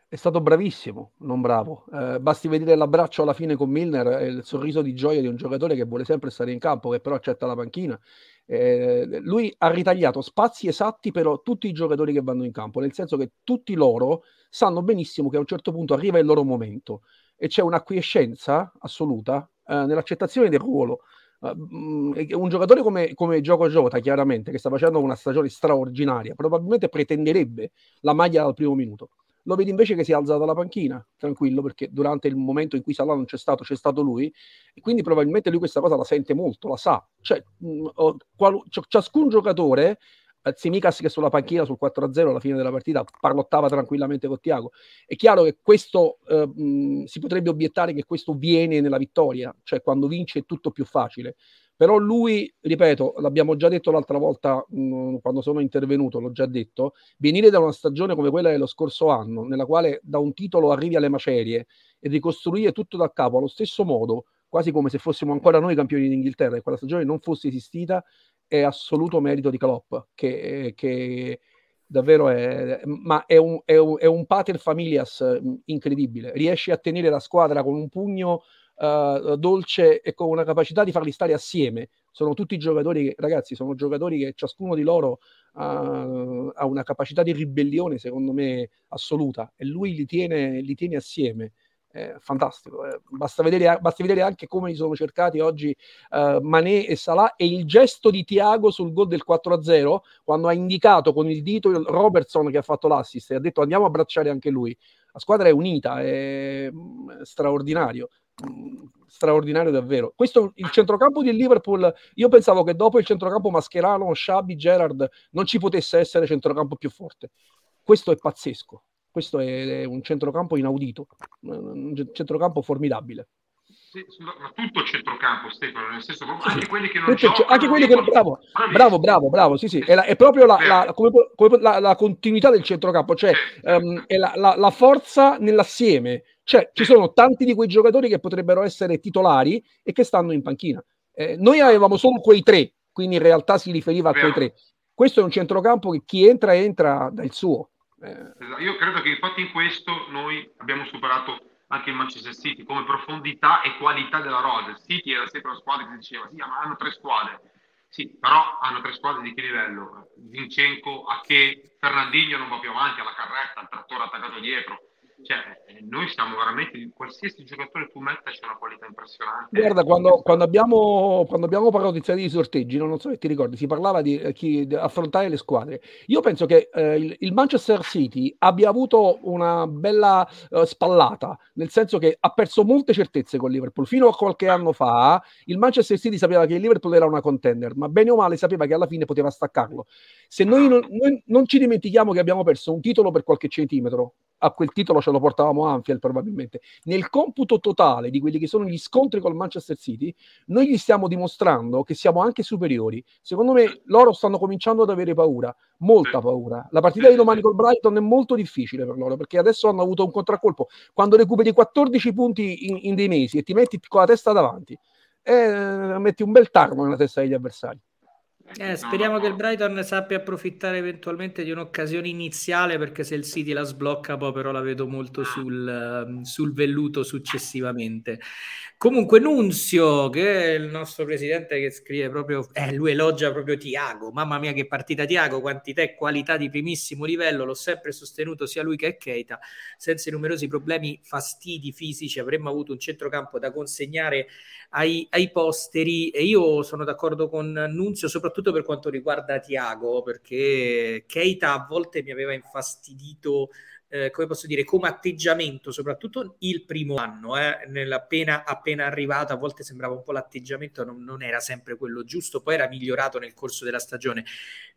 È stato bravissimo, non bravo. Eh, basti vedere l'abbraccio alla fine con Milner e il sorriso di gioia di un giocatore che vuole sempre stare in campo, che però accetta la panchina. Eh, lui ha ritagliato spazi esatti per tutti i giocatori che vanno in campo, nel senso che tutti loro sanno benissimo che a un certo punto arriva il loro momento e c'è un'acquiescenza assoluta eh, nell'accettazione del ruolo. Uh, un giocatore come, come Gioco Jota, chiaramente, che sta facendo una stagione straordinaria, probabilmente pretenderebbe la maglia dal primo minuto lo vedi invece che si è alzato dalla panchina, tranquillo, perché durante il momento in cui Salah non c'è stato, c'è stato lui, e quindi probabilmente lui questa cosa la sente molto, la sa. Cioè, mh, qual- ciascun giocatore, eh, Simicas che sulla panchina sul 4-0 alla fine della partita parlottava tranquillamente con Tiago, è chiaro che questo, eh, mh, si potrebbe obiettare che questo viene nella vittoria, cioè quando vince è tutto più facile. Però lui, ripeto, l'abbiamo già detto l'altra volta mh, mm, quando sono intervenuto, l'ho già detto, venire da una stagione come quella dello scorso anno, nella quale da un titolo arrivi alle macerie e ricostruire tutto da capo allo stesso modo, quasi come se fossimo ancora noi campioni d'Inghilterra e quella stagione non fosse esistita, è assoluto merito di Klopp, che, che davvero è, ma è un, è un, è un pater familias mm, incredibile. Riesce a tenere la squadra con un pugno uh, dolce e con una capacità di farli stare assieme. Sono tutti giocatori, ragazzi, sono giocatori che ciascuno di loro uh, ha una capacità di ribellione, secondo me, assoluta e lui li tiene, li tiene assieme. Eh, fantastico, eh. basta, vedere, basta, vedere, anche come sono cercati oggi uh, Mané e Salah e il gesto di Tiago sul gol del 4-0 quando ha indicato con il dito il Robertson che ha fatto l'assist e ha detto andiamo a abbracciare anche lui la squadra è unita, è mm, straordinario straordinario davvero. Questo il centrocampo di Liverpool. Io pensavo che dopo il centrocampo Mascherano, Shabby, Gerard non ci potesse essere centrocampo più forte. Questo è pazzesco. Questo è un centrocampo inaudito, un centrocampo formidabile. Sì, tutto il centrocampo, Stefano, nel senso proprio anche quelli che non tutto, giocano. Anche quelli che bravo, bravo, bravo, bravo, sì, sì, è, la, è proprio la, la, come, come la, la, continuità del centrocampo, cioè um, è la, forza nell'assieme. Cioè, ci sono tanti di quei giocatori che potrebbero essere titolari e che stanno in panchina. Eh, noi avevamo solo quei tre, quindi in realtà si riferiva a quei tre. Questo è un centrocampo che chi entra, entra dal suo. Eh. Esatto, io credo che infatti in questo noi abbiamo superato anche il Manchester City come profondità e qualità della rosa. Il City era sempre una squadra che diceva sì, ma hanno tre squadre. Sì, però hanno tre squadre di che livello? Vincenco, a che Fernandinho non va più avanti alla carretta, il trattore attaccato dietro. Cioè, eh, noi siamo veramente, qualsiasi giocatore tu metta c'è una qualità impressionante. Guarda, quando, quando, abbiamo, quando abbiamo parlato di serie di sorteggi, non so se ti ricordi, si parlava di, eh, chi, di affrontare le squadre. Io penso che eh, il, il, Manchester City abbia avuto una bella uh, spallata, nel senso che ha perso molte certezze con Liverpool. Fino a qualche anno fa, il Manchester City sapeva che il Liverpool era una contender, ma bene o male sapeva che alla fine poteva staccarlo. Se noi non, noi non ci dimentichiamo che abbiamo perso un titolo per qualche centimetro, a quel titolo ce lo portavamo Anfield probabilmente. Nel computo totale di quelli che sono gli scontri col Manchester City, noi gli stiamo dimostrando che siamo anche superiori. Secondo me loro stanno cominciando ad avere paura, molta paura. La partita di domani col Brighton è molto difficile per loro perché adesso hanno avuto un contraccolpo. Quando recuperi 14 punti in, in dei mesi e ti metti con la testa davanti, eh, metti un bel tarno nella testa degli avversari. Eh, speriamo no, che il Brighton sappia approfittare eventualmente di un'occasione iniziale perché se il City la sblocca poi però la vedo molto sul, ehm, sul velluto successivamente. Comunque Nunzio, che è il nostro presidente che scrive proprio, eh, lui elogia proprio Tiago, mamma mia che partita Tiago, quantità e qualità di primissimo livello, l'ho sempre sostenuto sia lui che Keita, senza i numerosi problemi, fastidi fisici avremmo avuto un centrocampo da consegnare ai, ai posteri. E io sono d'accordo con Nunzio soprattutto per quanto riguarda Tiago, perché Keita a volte mi aveva infastidito eh, come posso dire, come atteggiamento, soprattutto il primo anno, eh, appena, appena arrivato, a volte sembrava un po' l'atteggiamento, non, non, era sempre quello giusto, poi era migliorato nel corso della stagione.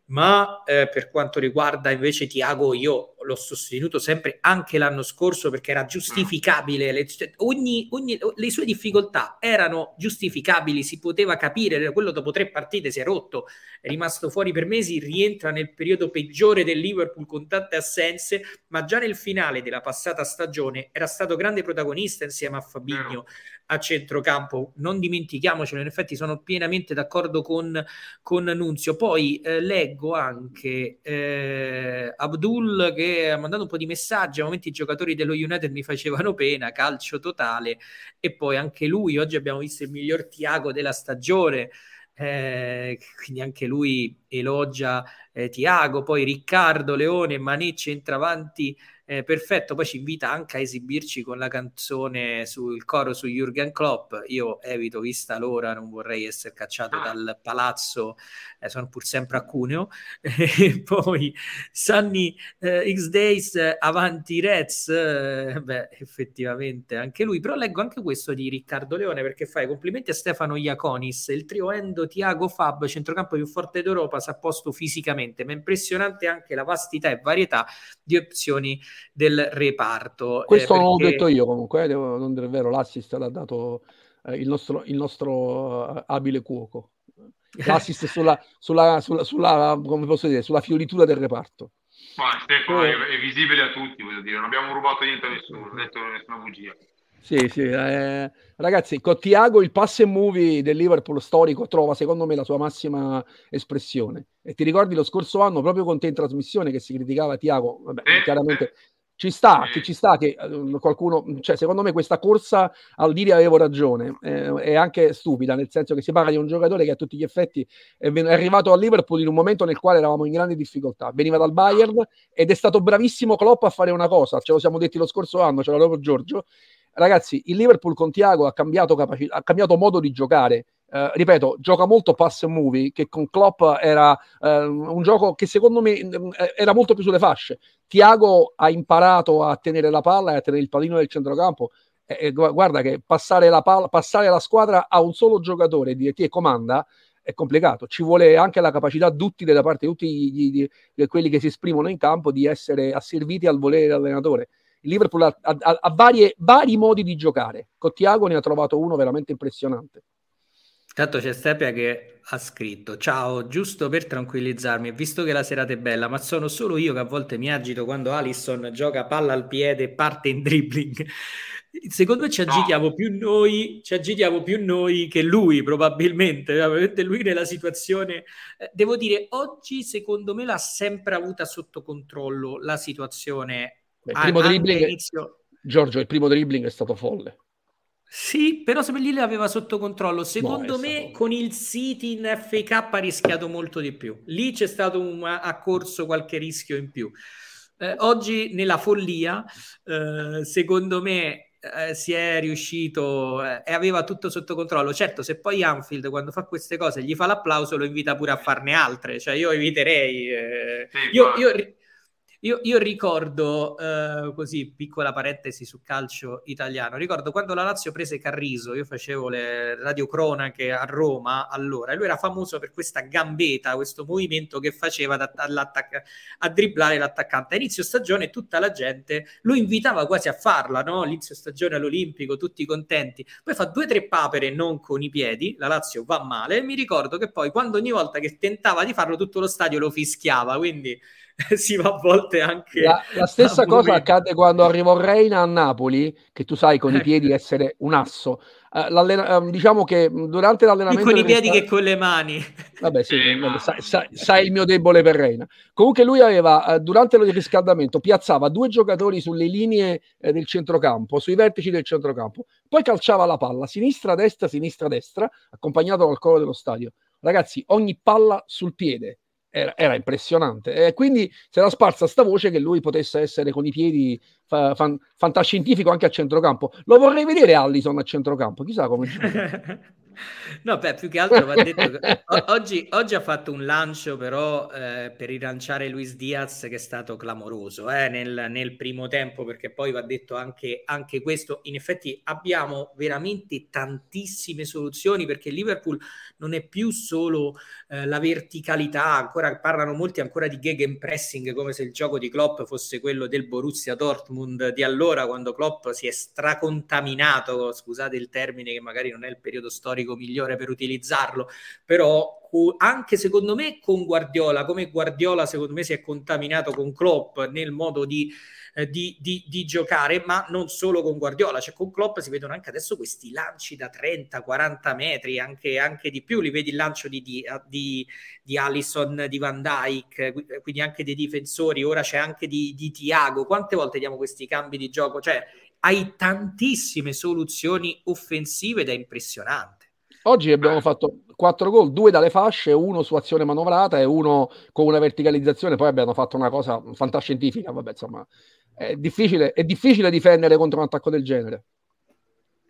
Ma eh, per quanto riguarda invece Tiago, io l'ho sostenuto sempre anche l'anno scorso perché era giustificabile, le, cioè, ogni, ogni, le sue difficoltà erano giustificabili, si poteva capire, quello dopo tre partite si è rotto, è rimasto fuori per mesi, rientra nel periodo peggiore del Liverpool con tante assenze, ma già nel finale della passata stagione era stato grande protagonista insieme a Fabinho a centrocampo. Non dimentichiamocelo, in effetti sono pienamente d'accordo con, con Nunzio. Poi eh, leggo anche eh, Abdul che ha mandato un po' di messaggi. A momenti i giocatori dello United mi facevano pena, calcio totale. E poi anche lui, oggi abbiamo visto il miglior Tiago della stagione. Eh, quindi anche lui elogia eh, Tiago, poi Riccardo, Leone, Mané centravanti eh, perfetto, poi ci invita anche a esibirci con la canzone sul coro su Jürgen Klopp. Io evito, vista l'ora, non vorrei essere cacciato dal palazzo, eh, sono pur sempre a Cuneo. E poi Sunny eh, X Days avanti Reds, eh, beh, effettivamente anche lui, però leggo anche questo di Riccardo Leone perché fai complimenti a Stefano Iaconis, il trio Endo, Tiago Fab, centrocampo più forte d'Europa, si è posto fisicamente, ma impressionante anche la vastità e varietà di opzioni del reparto. Eh, Questo eh, perché... non l'ho detto io comunque, eh, devo non dire vero, l'assist l'ha dato eh, il nostro, il nostro uh, abile cuoco. L'assist sulla, sulla, sulla, sulla, come posso dire, sulla fioritura del reparto. Ma Stefano è, è, visibile a tutti, voglio dire, non abbiamo rubato niente a nessuno, non ho detto nessuna bugia. Sì, sì, eh, ragazzi, con Tiago il pass and movie del Liverpool storico trova secondo me la sua massima espressione. E ti ricordi lo scorso anno, proprio con te in trasmissione, che si criticava Tiago, vabbè, eh, chiaramente eh. ci sta, eh. che ci sta che qualcuno, cioè secondo me questa corsa al dire avevo ragione, eh, è anche stupida, nel senso che si parla di un giocatore che a tutti gli effetti è, ven- è arrivato a Liverpool in un momento nel quale eravamo in grande difficoltà, veniva dal Bayern ed è stato bravissimo Klopp a fare una cosa, ce lo siamo detti lo scorso anno, ce l'aveva Giorgio, ragazzi, il Liverpool con Tiago ha cambiato, capaci- ha cambiato modo di giocare. Uh, ripeto, gioca molto pass movie, che con Klopp era uh, un gioco che secondo me uh, era molto più sulle fasce. Tiago ha imparato a tenere la palla e a tenere il pallino del centrocampo. E, guarda che passare la, palla, passare la squadra a un solo giocatore e dire ti comanda è complicato. Ci vuole anche la capacità duttile da parte di tutti gli, gli, quelli che si esprimono in campo di essere asserviti al volere dell'allenatore il Liverpool ha, ha, ha varie, vari modi di giocare. Con Tiago ne ha trovato uno veramente impressionante. Tanto c'è Stepia che ha scritto: Ciao, giusto per tranquillizzarmi, visto che la serata è bella, ma sono solo io che a volte mi agito quando Alisson gioca palla al piede e parte in dribbling. Secondo me ci agitiamo no. più noi, ci agitiamo più noi che lui, probabilmente. Probabilmente lui nella situazione. Eh, devo dire, oggi secondo me l'ha sempre avuta sotto controllo la situazione. Il primo dribbling, inizio... Giorgio, il primo dribbling è stato folle. Sì, però se lì l'aveva sotto controllo. Secondo no, me stato... con il City in FK ha rischiato molto di più. Lì c'è stato un ha corso qualche rischio in più. Eh, oggi nella follia, eh, secondo me eh, si è riuscito eh, e aveva tutto sotto controllo. Certo, se poi Anfield quando fa queste cose gli fa l'applauso, lo invita pure a farne altre. Cioè, io eviterei. Eh, sì, io, io, io, io ricordo, eh, così, piccola parentesi su calcio italiano, ricordo quando la Lazio prese Carriso, io facevo le radiocronache a Roma allora, e lui era famoso per questa gambeta, questo movimento che faceva a dribblare l'attaccante. A inizio stagione tutta la gente lo invitava quasi a farla, no? Inizio stagione all'Olimpico, tutti contenti. Poi fa due o tre papere non con i piedi, la Lazio va male, e mi ricordo che poi quando ogni volta che tentava di farlo tutto lo stadio lo fischiava, quindi si va a volte anche... La, la stessa cosa momenti. accade quando arrivò Reina a Napoli, che tu sai con ecco. i piedi essere un asso. Uh, diciamo che durante l'allenamento... Più con i piedi che con le mani. Vabbè, sì, eh, vabbè, sai, sai, sai, il mio debole per Reina. Comunque lui aveva, uh, durante il riscaldamento, piazzava due giocatori sulle linee eh, del centrocampo, sui vertici del centrocampo, poi calciava la palla, sinistra-destra, sinistra-destra, accompagnato dal coro dello stadio. Ragazzi, ogni palla sul piede era, era impressionante. E quindi si era sparsa sta voce che lui potesse essere con i piedi fa, fan, fantascientifico anche a centrocampo. Lo vorrei vedere Allison a centrocampo, chissà come. No, beh, più che altro va detto che oggi, oggi, ha fatto un lancio però eh, per rilanciare Luis Diaz che è stato clamoroso eh, nel, nel, primo tempo perché poi va detto anche, anche, questo. In effetti abbiamo veramente tantissime soluzioni perché Liverpool non è più solo eh, la verticalità, ancora parlano molti ancora di gegenpressing come se il gioco di Klopp fosse quello del Borussia Dortmund di allora quando Klopp si è stracontaminato, scusate il termine che magari non è il periodo storico storico migliore per utilizzarlo, però anche secondo me con Guardiola, come Guardiola secondo me si è contaminato con Klopp nel modo di, eh, di, di, di giocare, ma non solo con Guardiola, cioè con Klopp si vedono anche adesso questi lanci da 30-40 metri, anche, anche, di più, li vedi il lancio di, di, Allison, di Van Dyke, quindi anche dei difensori, ora c'è anche di, di Tiago, quante volte diamo questi cambi di gioco? Cioè hai tantissime soluzioni offensive ed è impressionante. Oggi abbiamo fatto quattro gol, due dalle fasce, uno su azione manovrata e uno con una verticalizzazione. Poi abbiamo fatto una cosa fantascientifica. Vabbè, insomma, è difficile, è difficile difendere contro un attacco del genere.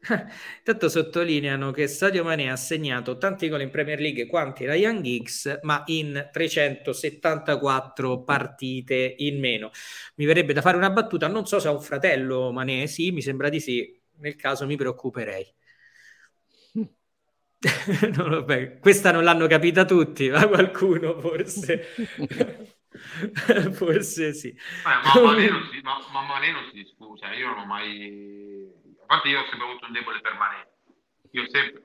Intanto sottolineano che Sadio Mane ha segnato tanti gol in Premier League quanti Ryan Giggs, ma in 374 partite in meno. Mi verrebbe da fare una battuta, non so se ha un fratello Mane, sì, mi sembra di sì, nel caso mi preoccuperei. non lo, beh, questa non l'hanno capita tutti, ma qualcuno forse. forse sì. Ma, Mané non si, ma, si cioè io non ho mai... A parte io ho sempre avuto un debole per Mané. Io sempre...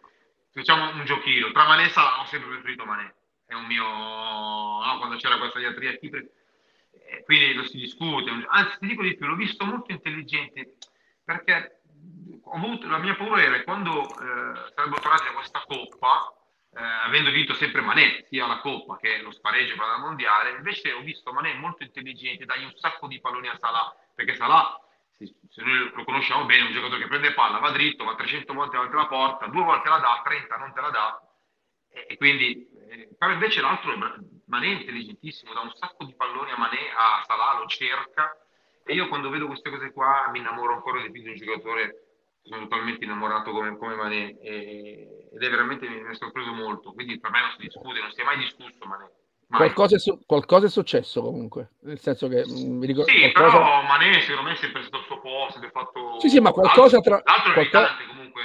Facciamo un giochino. Tra Mané e Salah ho sempre preferito Mané. È un mio... No, quando c'era questa diatria qui... Eh, quindi lo si discute. Anzi, ti dico di più, l'ho visto molto intelligente perché avuto, la mia paura era quando eh, sarebbero tornati da questa coppa, eh, avendo vinto sempre Manè, sia la coppa che lo spareggio per la mondiale, invece ho visto Manè molto intelligente, dai un sacco di palloni a Salah, perché Salah, se noi lo conosciamo bene, è un giocatore che prende palla, va dritto, va 300 volte davanti alla porta, due volte la dà, 30 non te la dà, e, e quindi, eh, però invece l'altro, Manè è intelligentissimo, dà un sacco di palloni a Manè, a Salah, lo cerca, e io quando vedo queste cose qua mi innamoro ancora di più di un giocatore sono totalmente innamorato come, come Mané e, ed è veramente mi, mi ha sorpreso molto quindi per me non si discute non si è mai discusso Mané Qualcosa è, su- qualcosa è, successo comunque, nel senso che mm, mi ricordo. Sì, qualcosa... però Mané secondo me è sempre stato al suo posto, è fatto. Sì, sì, ma qualcosa tra. L'altro qualcosa...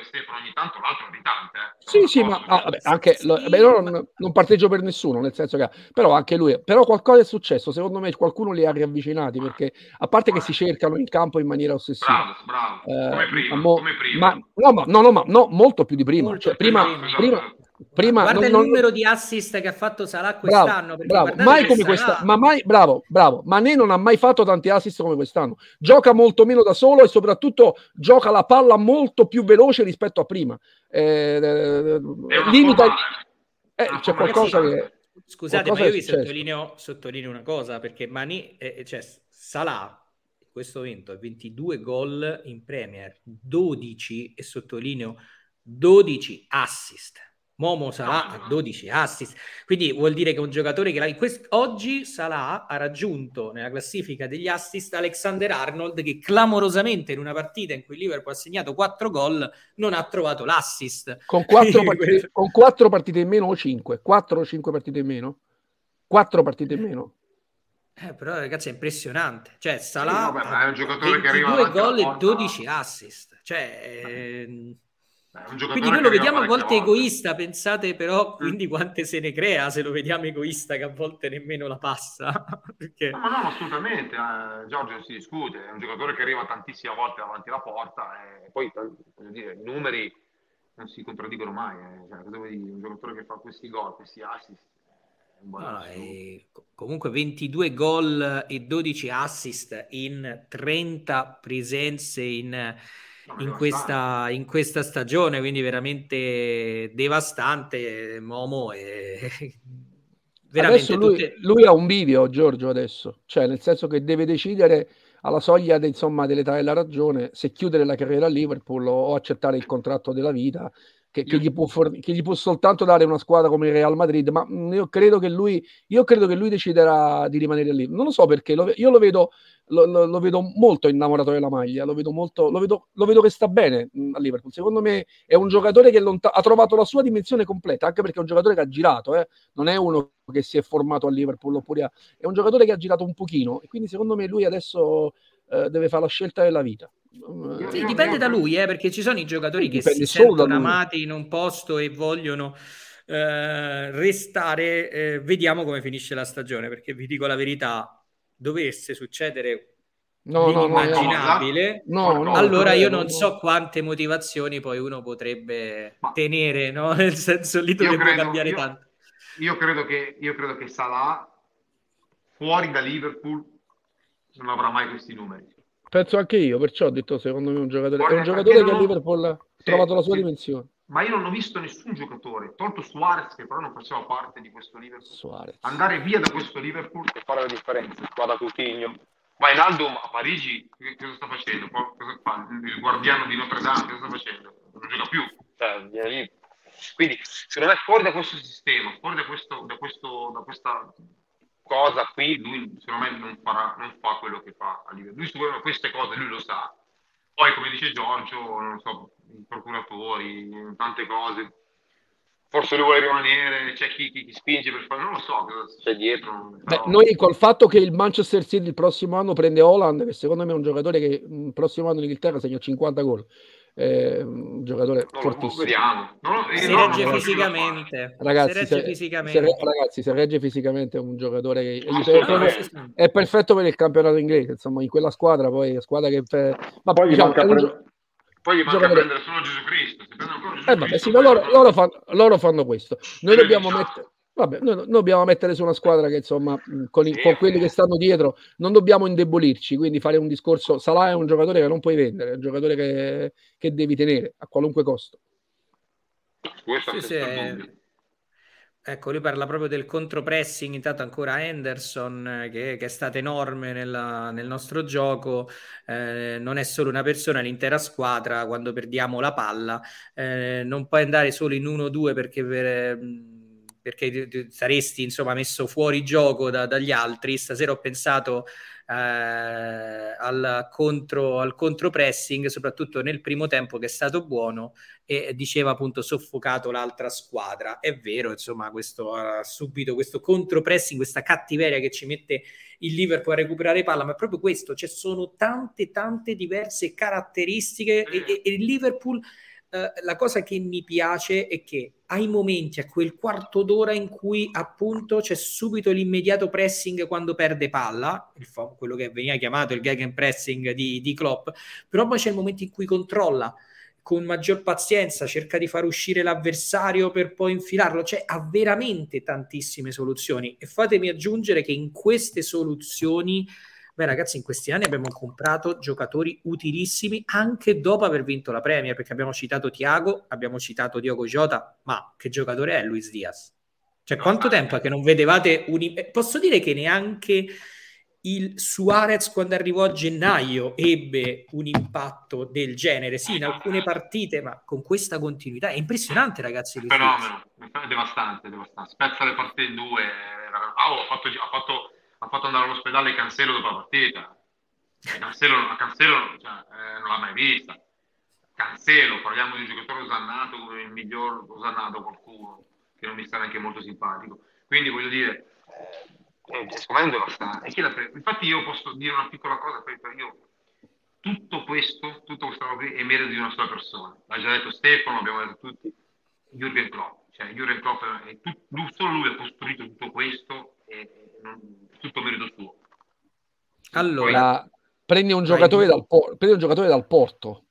Stefano ogni tanto, l'altro ogni tanto. Eh. Sì, sì, ma ah, vabbè, anche sì, beh, loro non, non parteggio per nessuno, nel senso che però anche lui, però qualcosa è successo, secondo me qualcuno li ha riavvicinati perché a parte che si cercano in campo in maniera ossessiva. Bravo, bravo, come prima, mo, come prima. Ma, no, ma, no, no, ma no, molto più di prima. Cioè, prima, prima, prima Prima, guarda non, il non... numero di assist che ha fatto Salah quest'anno. Bravo, bravo. Mai come questa, ma mai, bravo, bravo. Mané non ha mai fatto tanti assist come quest'anno. Gioca molto meno da solo e soprattutto gioca la palla molto più veloce rispetto a prima. Eh, eh, limita. Eh, c'è qualcosa che. Scusate, qualcosa ma io vi sottolineo, sottolineo, una cosa perché Mané, eh, cioè Salah in questo momento ha 22 gol in Premier, 12 e sottolineo 12 assist Momo Salah a 12 assist, quindi vuol dire che un giocatore che quest- oggi Salah ha raggiunto nella classifica degli assist Alexander Arnold che clamorosamente in una partita in cui Liverpool ha segnato 4 gol non ha trovato l'assist. Con 4 partite, con 4 partite in meno o 5? 4 o 5 partite in meno? 4 partite in meno. Eh, però ragazzi è impressionante. Cioè Salah sì, no, è un giocatore che arriva 2 gol e 12 assist. Cioè... Eh quindi noi lo vediamo a volte egoista, pensate però mm. quindi quante se ne crea se lo vediamo egoista che a volte nemmeno la passa. Perché... No, no, assolutamente. Eh, Giorgio si discute, è un giocatore che arriva tantissime volte davanti alla porta e poi dire, i numeri non si contraddicono mai. Eh. Cioè, cosa vuoi dire? Un giocatore che fa questi gol, questi assist. No, comunque 22 gol e 12 assist in 30 presenze in in questa, in questa, stagione, quindi veramente devastante. Momo e veramente lui, tutte... lui, ha un video, Giorgio, adesso, cioè nel senso che deve decidere alla soglia de, insomma, dell'età della ragione se chiudere la carriera a Liverpool o accettare il contratto della vita che, che, gli può forn- che, gli può soltanto dare una squadra come il Real Madrid, ma mm, io credo che lui, io credo che lui deciderà di rimanere lì. Non lo so perché, lo, io lo vedo, lo, lo, vedo molto innamorato della maglia, lo vedo, molto, lo, vedo, lo vedo che sta bene mm, a Liverpool. Secondo me è un giocatore che lontan- ha trovato la sua dimensione completa, anche perché è un giocatore che ha girato, eh? non è uno che si è formato a Liverpool, oppure ha... è un giocatore che ha girato un pochino e quindi secondo me lui adesso eh, deve fare la scelta della vita. Sì, dipende da lui, eh, perché ci sono i giocatori che si sentono amati in un posto e vogliono eh, restare. Eh, vediamo come finisce la stagione, perché vi dico la verità, dovesse succedere no, l'immaginabile, no, no, allora io non so quante motivazioni poi uno potrebbe Ma tenere, no? nel senso lì dovrebbe credo, cambiare io, tanto. Io credo, che, io credo che Salah fuori da Liverpool non avrà mai questi numeri Penso anche io, perciò ho detto secondo me un giocatore, Guarda, è un giocatore che a Liverpool ha sì, trovato la sua sì. dimensione. Ma io non ho visto nessun giocatore, tolto Suarez che però non faceva parte di questo Liverpool, Suarez. andare via da questo Liverpool e fare la differenza. Qua da Coutinho. Ma Inaldo a Parigi che cosa sta facendo? Cosa fa? Il guardiano di Notre Dame cosa sta facendo? Non gioca più. Cioè, Quindi secondo me fuori da questo sistema, fuori da, questo, da, questo, da questa cosa qui lui sicuramente non, farà, non fa quello che fa a livello. Lui su queste cose lui lo sa. Poi, come dice Giorgio, non so, i procuratori, tante cose. Forse lui vuole rimanere, c'è chi, chi, chi spinge per fare, non lo so cosa c'è dietro. Beh, noi col fatto che il Manchester City il prossimo anno prende Holland, che secondo me è un giocatore che il prossimo anno in Inghilterra segna 50 gol, eh, un giocatore no, fortissimo. Vediamo. No, si no, regge fisicamente. Ragazzi, si regge se, fisicamente. Se, ragazzi, se regge fisicamente è un giocatore che è, è, perfetto per il campionato inglese. Insomma, in quella squadra poi squadra che... Ma poi diciamo, gli manca, pre... poi gli manca prendere solo Gesù Cristo. Se Gesù eh, vabbè, sì, loro, loro, fanno, loro, fanno, questo. Noi dobbiamo mettere... Vabbè, noi, noi, dobbiamo mettere su una squadra che insomma, con, i, con, quelli che stanno dietro, non dobbiamo indebolirci. Quindi fare un discorso. Salah è un giocatore che non puoi vendere, è un giocatore che, che devi tenere a qualunque costo. Questo sì, sì. Ecco, lui parla proprio del contropressing, intanto ancora Henderson, che, che è stato enorme nella, nel nostro gioco, eh, non è solo una persona, è l'intera squadra, quando perdiamo la palla, eh, non puoi andare solo in 1-2 perché... Per, perché saresti insomma messo fuori gioco da, dagli altri. Stasera ho pensato eh, al, contro, al contropressing, soprattutto nel primo tempo che è stato buono e diceva appunto soffocato l'altra squadra. È vero, insomma, questo uh, subito questo contropressing, questa cattiveria che ci mette il Liverpool a recuperare palla, ma è proprio questo, ci cioè sono tante tante diverse caratteristiche e, e, e il Liverpool eh, la cosa che mi piace è che ai momenti, a quel quarto d'ora in cui appunto c'è subito l'immediato pressing quando perde palla, fa- quello che veniva chiamato il gag and pressing di, di Klopp, però poi c'è il momento in cui controlla con maggior pazienza, cerca di far uscire l'avversario per poi infilarlo, cioè ha veramente tantissime soluzioni. E fatemi aggiungere che in queste soluzioni Beh, ragazzi, in questi anni abbiamo comprato giocatori utilissimi anche dopo aver vinto la Premier, perché abbiamo citato Tiago, abbiamo citato Diogo Jota, ma che giocatore è Luis Diaz? Cioè, quanto tempo è che non vedevate un... Eh, posso dire che neanche il Suarez quando arrivò a gennaio ebbe un impatto del genere, sì, in alcune partite, ma con questa continuità è impressionante, ragazzi. Fenomeno, devastante, devastante. Spezza le partite in due. Ah, oh, ha fatto, ha fatto ha fatto andare all'ospedale Cancelo dopo la partita. Cancelo, Cancelo cioè, eh, non l'ha mai vista. Cancelo, parliamo di un giocatore osannato come il miglior osannato qualcuno, che non mi sta neanche molto simpatico. Quindi voglio dire, eh, eh secondo me è devastante. Infatti io posso dire una piccola cosa, io tutto questo, tutto questo è merito di una sola persona. L'ha già detto Stefano, abbiamo detto tutti, Jürgen Klopp. Cioè, Jürgen Klopp, è tutto, solo lui ha costruito tutto questo e, non, tutto merito suo. Allora, prendi un, giocatore dal, prendi un giocatore dal Porto,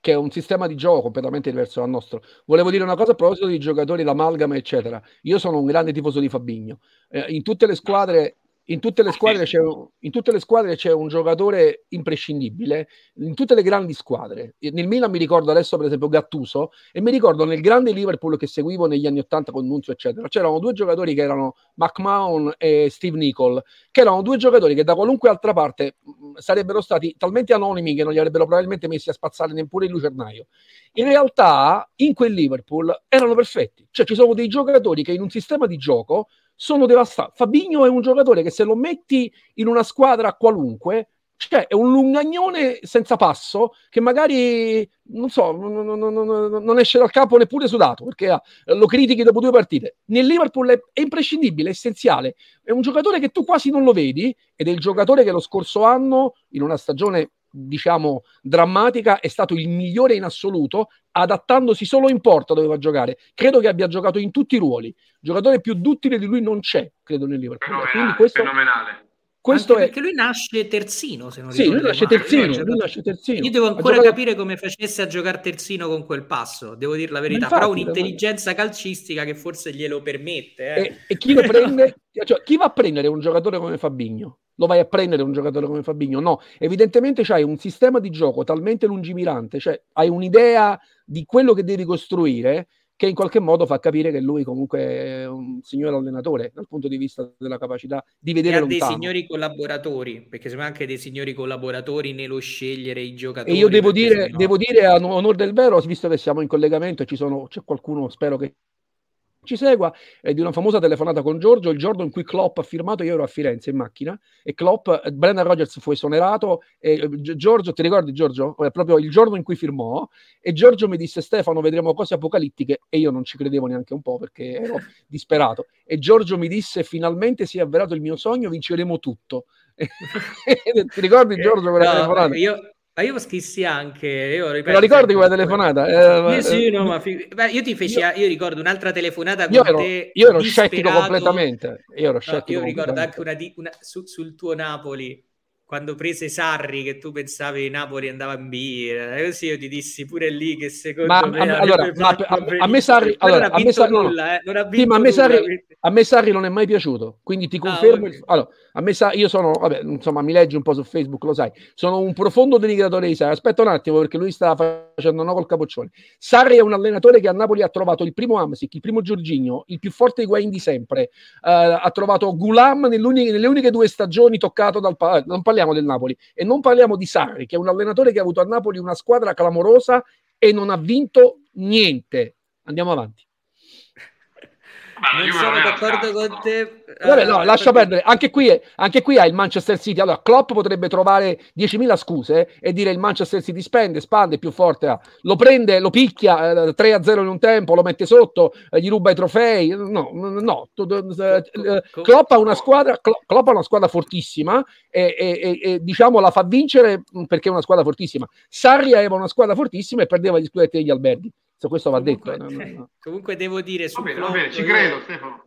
che è un sistema di gioco completamente diverso dal nostro. Volevo dire una cosa a proposito di giocatori, l'amalgama, eccetera. Io sono un grande tifoso di Fabigno. Eh, in tutte le squadre in tutte, in tutte, le squadre c'è, un giocatore imprescindibile, in tutte le grandi squadre. Nel Milan mi ricordo adesso per esempio Gattuso e mi ricordo nel grande Liverpool che seguivo negli anni 80 con Nunzio eccetera, c'erano due giocatori che erano McMahon e Steve Nicol, che erano due giocatori che da qualunque altra parte sarebbero stati talmente anonimi che non li avrebbero probabilmente messi a spazzare neppure il lucernaio. In realtà in quel Liverpool erano perfetti, cioè ci sono dei giocatori che in un sistema di gioco sono devastato. Fabigno è un giocatore che se lo metti in una squadra qualunque, cioè è un lungagnone senza passo che magari non so, non, non, non, non esce dal campo neppure sudato perché ah, lo critichi dopo due partite. Nel Liverpool è, è, imprescindibile, è essenziale. È un giocatore che tu quasi non lo vedi ed è il giocatore che lo scorso anno, in una stagione diciamo drammatica, è stato il migliore in assoluto, adattandosi solo in porta dove va a giocare. Credo che abbia giocato in tutti i ruoli. Giocatore più duttile di lui non c'è, credo nel Liverpool. Fenomenale, questo, fenomenale. Questo è... perché lui nasce terzino, se non sì, lui nasce terzino, lui nasce terzino. Io devo ancora giocato... capire come facesse a giocare terzino con quel passo, devo dire la verità, infatti, però un'intelligenza calcistica che forse glielo permette. Eh. E, e, chi lo prende? cioè, chi va a prendere un giocatore come Fabigno? Lo vai a prendere un giocatore come Fabigno? No, evidentemente c'hai un sistema di gioco talmente lungimirante, cioè hai un'idea di quello che devi costruire che in qualche modo fa capire che lui comunque è un signor allenatore dal punto di vista della capacità di vedere e ha dei signori collaboratori, perché sono anche dei signori collaboratori nello scegliere i giocatori. E io devo dire, no... devo dire a onore del vero, visto che siamo in collegamento e ci sono, c'è qualcuno, spero che ci segua è di una famosa telefonata con Giorgio, il giorno in cui Klopp ha firmato, io ero a Firenze in macchina e Klopp, eh, Brendan Rogers fu esonerato e eh, Giorgio, ti ricordi Giorgio? È proprio il giorno in cui firmò e Giorgio mi disse Stefano vedremo cose apocalittiche e io non ci credevo neanche un po' perché ero disperato e Giorgio mi disse finalmente si è avverato il mio sogno, vinceremo tutto. ti ricordi Giorgio quella no, telefonata? Io, ma io scrissi anche. Io ripeto, Me lo ricordi quella telefonata? Eh, io sì, no, ma fi... Beh, io ti feci. Io, io, ricordo un'altra telefonata con io ero, te. Io ero scettico completamente. Io ero scettico. No, io ricordo anche una, una su, sul tuo Napoli quando prese Sarri che tu pensavi Napoli andava in birra e così io ti dissi pure lì che secondo ma, me a, allora, ma, a, a, me Sarri allora, a me Sarri, nulla, no. eh, sì, ma a me, Sarri, a me Sarri non è mai piaciuto quindi ti ah, confermo ah, okay. allora, a me io sono vabbè insomma mi leggi un po' su Facebook lo sai sono un profondo denigratore di Sarri aspetta un attimo perché lui sta facendo no col capoccione Sarri è un allenatore che a Napoli ha trovato il primo Amsic il primo Giorginio il più forte Higuain di sempre uh, ha trovato Gulam nelle uniche due stagioni toccato dal non parliamo parliamo del Napoli e non parliamo di Sarri, che è un allenatore che ha avuto a Napoli una squadra clamorosa e non ha vinto niente. Andiamo avanti. Non sono d'accordo con te. Vabbè, no, lascia perdere. Anche qui, anche qui hai il Manchester City. Allora, Klopp potrebbe trovare 10.000 scuse e dire il Manchester City spende, spande, più forte ha. Lo prende, lo picchia eh, 3-0 in un tempo, lo mette sotto, eh, gli ruba i trofei. No, no. Eh, Klopp ha una squadra, Klopp ha una squadra fortissima e, e, e, diciamo la fa vincere perché è una squadra fortissima. Sarri aveva una squadra fortissima e perdeva gli scudetti degli alberghi. So, questo va comunque, detto. No, no, Comunque devo dire... Va bene, va bene, ci credo, Stefano.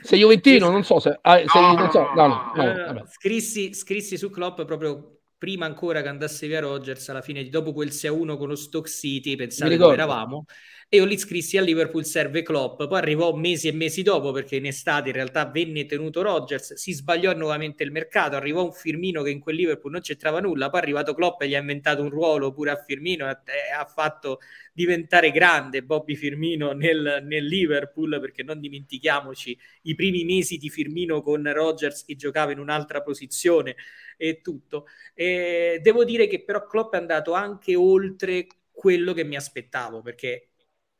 Sei Juventino, non so se... Ah, sei, non so, no, no, scrissi, scrissi su Klopp proprio prima ancora che andasse via Rogers alla fine, dopo quel 6-1 con lo Stoke City, pensate dove eravamo, e io lì scrissi a Liverpool serve Klopp, poi arrivò mesi e mesi dopo perché in estate in realtà venne tenuto Rogers, si sbagliò nuovamente il mercato, arrivò un Firmino che in quel Liverpool non c'entrava nulla, poi è arrivato Klopp e gli ha inventato un ruolo pure a Firmino e ha fatto diventare grande Bobby Firmino nel, nel, Liverpool perché non dimentichiamoci i primi mesi di Firmino con Rogers che giocava in un'altra posizione e tutto. E devo dire che però Klopp è andato anche oltre quello che mi aspettavo perché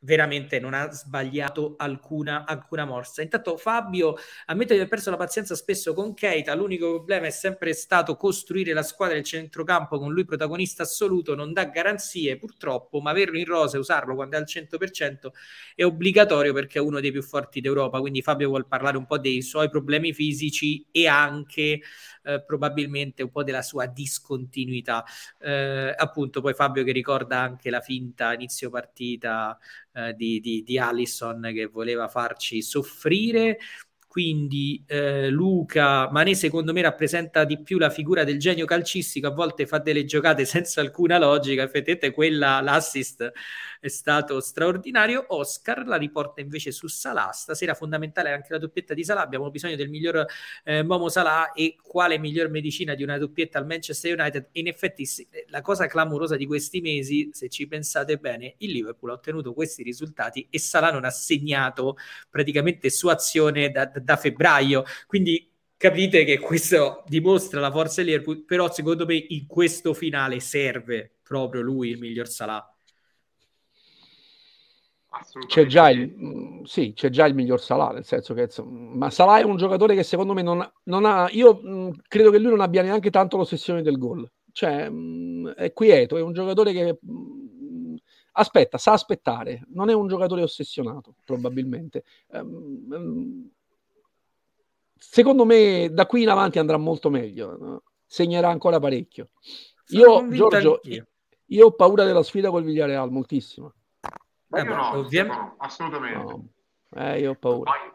veramente non ha sbagliato alcuna, alcuna morsa. Intanto Fabio ammette di aver perso la pazienza spesso con Keita, l'unico problema è sempre stato costruire la squadra del centrocampo con lui protagonista assoluto, non dà garanzie purtroppo, ma averlo in rosa e usarlo quando è al 100% è obbligatorio perché è uno dei più forti d'Europa, quindi Fabio vuole parlare un po' dei suoi problemi fisici e anche eh, probabilmente un po' della sua discontinuità. Eh, appunto, poi Fabio che ricorda anche la finta inizio partita eh, di, di, di Allison che voleva farci soffrire. Quindi eh, Luca Mané secondo me rappresenta di più la figura del genio calcistico, a volte fa delle giocate senza alcuna logica, effettivamente quella, l'assist è stato straordinario. Oscar la riporta invece su Salah. Stasera fondamentale anche la doppietta di Salah. Abbiamo bisogno del miglior eh, Momo Salah e quale miglior medicina di una doppietta al Manchester United. In effetti, la cosa clamorosa di questi mesi, se ci pensate bene, il Liverpool ha ottenuto questi risultati e Salah non ha segnato praticamente su azione da, da febbraio. Quindi capite che questo dimostra la forza del Liverpool, però secondo me in questo finale serve proprio lui, il miglior Salah. C'è già, il, mm, sì, c'è già il miglior Salah, nel senso che ma Salah è un giocatore che secondo me non, non ha, io mh, mm, credo che lui non abbia neanche tanto l'ossessione del gol, cioè mh, mm, è quieto, è un giocatore che mh, aspetta, sa aspettare, non è un giocatore ossessionato probabilmente. Um, secondo me da qui in avanti andrà molto meglio, no? segnerà ancora parecchio. io, Giorgio, io ho paura della sfida col Villareal, moltissimo. Eh, io no, ovviamente... assolutamente. No. Eh, io ho paura. Poi,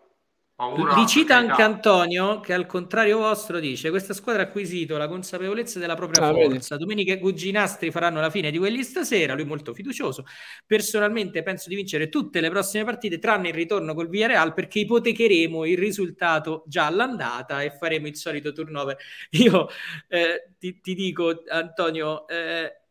paura Li cita anche Antonio che al contrario vostro dice questa squadra ha acquisito la consapevolezza della propria ah, forza. Vedi. Domenica i Guginastri faranno la fine di quelli stasera, lui molto fiducioso. Personalmente penso di vincere tutte le prossime partite tranne il ritorno col Villarreal perché ipotecheremo il risultato già all'andata e faremo il solito turnover. Io eh, ti, ti, dico Antonio eh,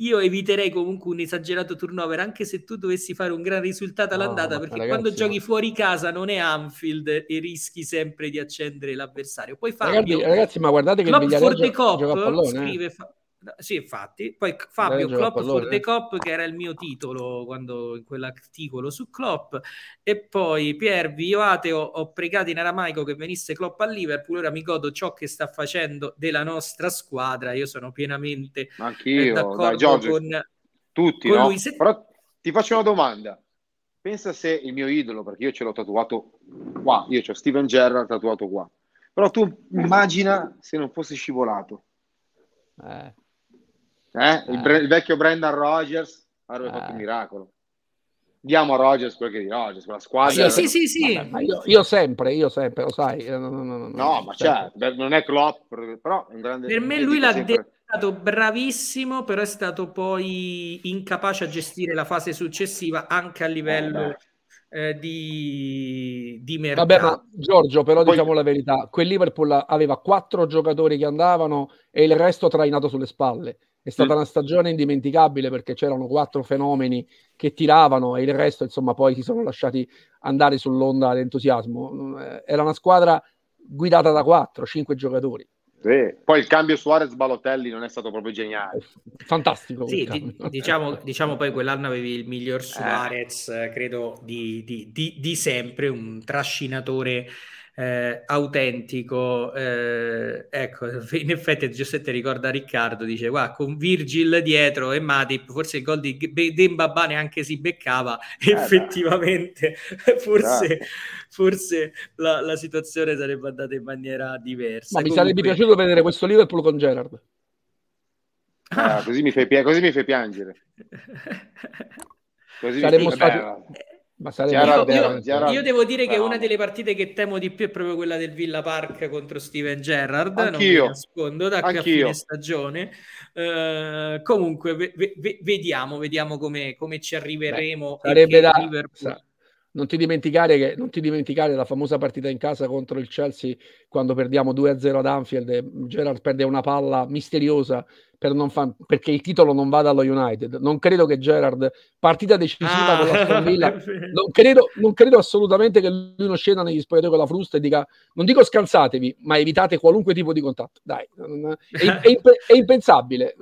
io eviterei comunque un esagerato turnover, anche se tu dovessi fare un gran risultato all'andata, no, perché ragazzi, quando giochi fuori casa non è Anfield e rischi sempre di accendere l'avversario. Poi Fabio, ragazzi, ragazzi ma guardate che Club il the Cop scrive... Eh. Fa- sì, infatti. Poi Fabio Klopp for the Cop, che era il mio titolo quando in quell'articolo su Klopp. E poi Pier Vioate ho, ho pregato in aramaico che venisse Klopp a Liverpool. Ora mi godo ciò che sta facendo della nostra squadra. Io sono pienamente eh, d'accordo dai, Giorgio, con tutti. Con no? lui. Se... Però ti faccio una domanda. Pensa se il mio idolo, perché io ce l'ho tatuato qua, io ho Steven Gerrard tatuato qua. Però tu immagina se non fosse scivolato. Eh. Eh? Il, Bre- il, vecchio Brendan Rogers avrebbe fatto un eh. miracolo. Diamo a Rogers quel che di Rogers, quella squadra. Sì, sì, sì. sì. Vabbè, io, io, sempre, io sempre, lo sai. No, no, no, no ma certo, non è Klopp, però è un grande... Per me lui l'ha sempre... stato bravissimo, però è stato poi incapace a gestire la fase successiva anche a livello... Eh, eh, di, di mercato. Vabbè, ma Giorgio, però Poi... diciamo la verità, quel Liverpool aveva quattro giocatori che andavano e il resto trainato sulle spalle. È stata mm. una stagione indimenticabile perché c'erano quattro fenomeni che tiravano e il resto, insomma, poi si sono lasciati andare sull'onda d'entusiasmo. Era una squadra guidata da quattro, cinque giocatori. Sì. Poi il cambio Suarez-Balotelli non è stato proprio geniale. Fantastico. Sì, di, diciamo, diciamo, poi quell'anno avevi il miglior Suarez, eh. credo, di, di, di, sempre, un trascinatore eh, autentico. Eh, ecco, in effetti Giuseppe ricorda Riccardo, dice, guarda, con Virgil dietro e Matip, forse il gol di Dembaba neanche si beccava, eh, effettivamente, forse, forse la, la, situazione sarebbe andata in maniera diversa. Ma Comunque... mi sarebbe piaciuto vedere questo Liverpool con Gerard. Ah, così, mi fai, così mi fai piangere. Così Saremmo stati... Beh, ma io, io, io, devo dire che una delle partite che temo di più è proprio quella del Villa Park contro Steven Gerrard. Anch'io. Non mi nascondo da qui a fine stagione. Uh, comunque, ve, ve, vediamo, vediamo come, come ci arriveremo. Beh, sarebbe da, Liverpool... Non ti, dimenticare che, non ti dimenticare la famosa partita in casa contro il Chelsea quando perdiamo 2-0 ad Anfield e Gerard perde una palla misteriosa per fa- perché il titolo non vada allo United. Non credo che Gerard, partita decisiva ah, con la Villa, non credo, non credo assolutamente che lui non scenda negli spogliatoi con la frusta e dica non dico scansatevi, ma evitate qualunque tipo di contatto. Dai, è, è, è impensabile.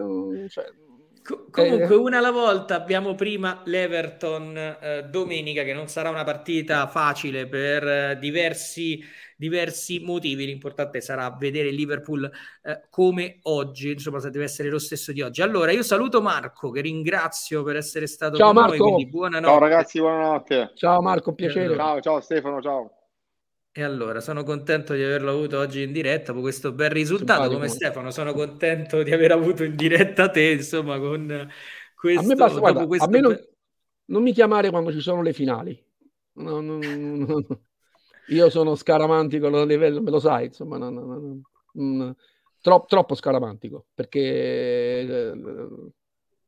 Cioè, comunque, eh. una alla volta abbiamo prima l'Everton eh, domenica, che non sarà una partita facile per eh, diversi, diversi motivi. L'importante sarà vedere il Liverpool eh, come oggi, insomma, se deve essere lo stesso di oggi. Allora, io saluto Marco, che ringrazio per essere stato ciao, con Marco. noi. Buonanotte. Ciao ragazzi, buonanotte. Ciao Marco, piacere. Ciao, ciao Stefano, ciao. E allora sono contento di averlo avuto oggi in diretta con questo bel risultato. Simpatico. Come Stefano, sono contento di aver avuto in diretta te, insomma, con questo. A me basta, guarda, questo... a me non, non, mi chiamare quando ci sono le finali. No, no, no, Io sono scaramantico a livello, me lo sai, insomma, troppo, troppo scaramantico perché eh,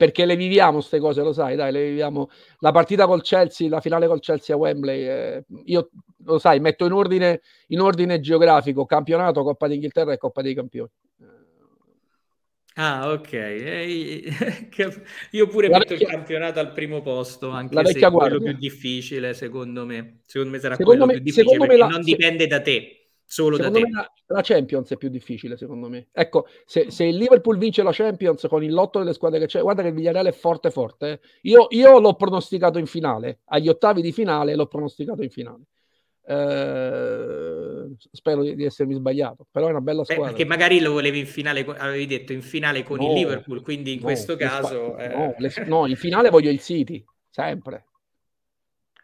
perché le viviamo queste cose, lo sai, dai, le viviamo. La partita col Chelsea, la finale col Chelsea a Wembley, eh, io lo sai, metto in ordine, in ordine geografico campionato, Coppa d'Inghilterra e Coppa dei Campioni. Ah, ok. io pure la metto vecchia... il campionato al primo posto, anche la se è quello più difficile, secondo me. Secondo me sarà secondo quello me, più difficile, perché la... non dipende da te solo secondo da te. La, la, Champions è più difficile, secondo me. Ecco, se, se, il Liverpool vince la Champions con il lotto delle squadre che c'è, guarda che il Villarreal è forte forte. Eh. Io, io, l'ho pronosticato in finale, agli ottavi di finale l'ho pronosticato in finale. Eh, spero di, di, essermi sbagliato, però è una bella squadra. Beh, perché magari lo volevi in finale, avevi detto in finale con no, il Liverpool, quindi in no, questo caso... Spa- eh... no, le, no, in finale voglio il City, sempre.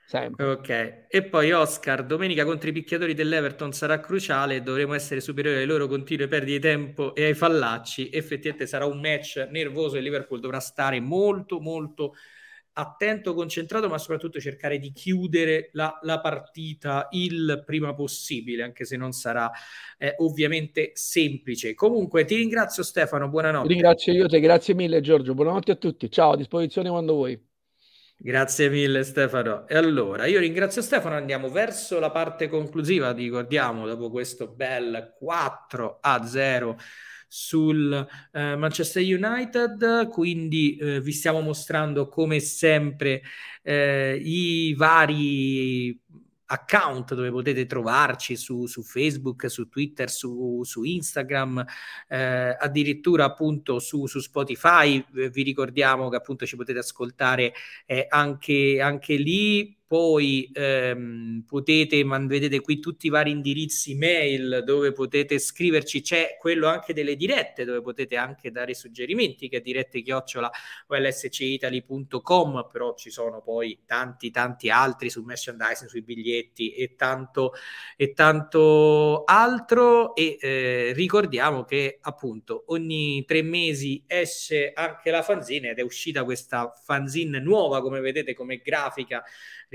Sempre. Ok, e poi Oscar, domenica contro i picchiatori dell'Everton sarà cruciale, dovremo essere superiori alle loro continue perdite di tempo e ai fallacci. Effettivamente sarà un match nervoso e Liverpool dovrà stare molto molto attento, concentrato, ma soprattutto cercare di chiudere la, la partita il prima possibile, anche se non sarà eh, ovviamente semplice. Comunque ti ringrazio Stefano, buonanotte. ringrazio io te, grazie mille Giorgio, buonanotte a tutti, ciao, a disposizione quando vuoi. Grazie mille Stefano. E allora io ringrazio Stefano, andiamo verso la parte conclusiva, ricordiamo, dopo questo bel 4 a 0 sul eh, Manchester United, quindi eh, vi stiamo mostrando come sempre eh, i vari account dove potete trovarci su, su Facebook, su Twitter, su, su Instagram, eh, addirittura appunto su, su Spotify. vi ricordiamo che appunto ci potete ascoltare eh, anche, anche lì poi ehm, potete, man, vedete qui tutti i vari indirizzi mail dove potete scriverci, c'è quello anche delle dirette dove potete anche dare suggerimenti che è dirette chiocciola olscitali.com, però ci sono poi tanti tanti altri sul merchandising, sui biglietti e tanto, e tanto altro. E eh, ricordiamo che appunto ogni tre mesi esce anche la fanzine ed è uscita questa fanzine nuova come vedete come grafica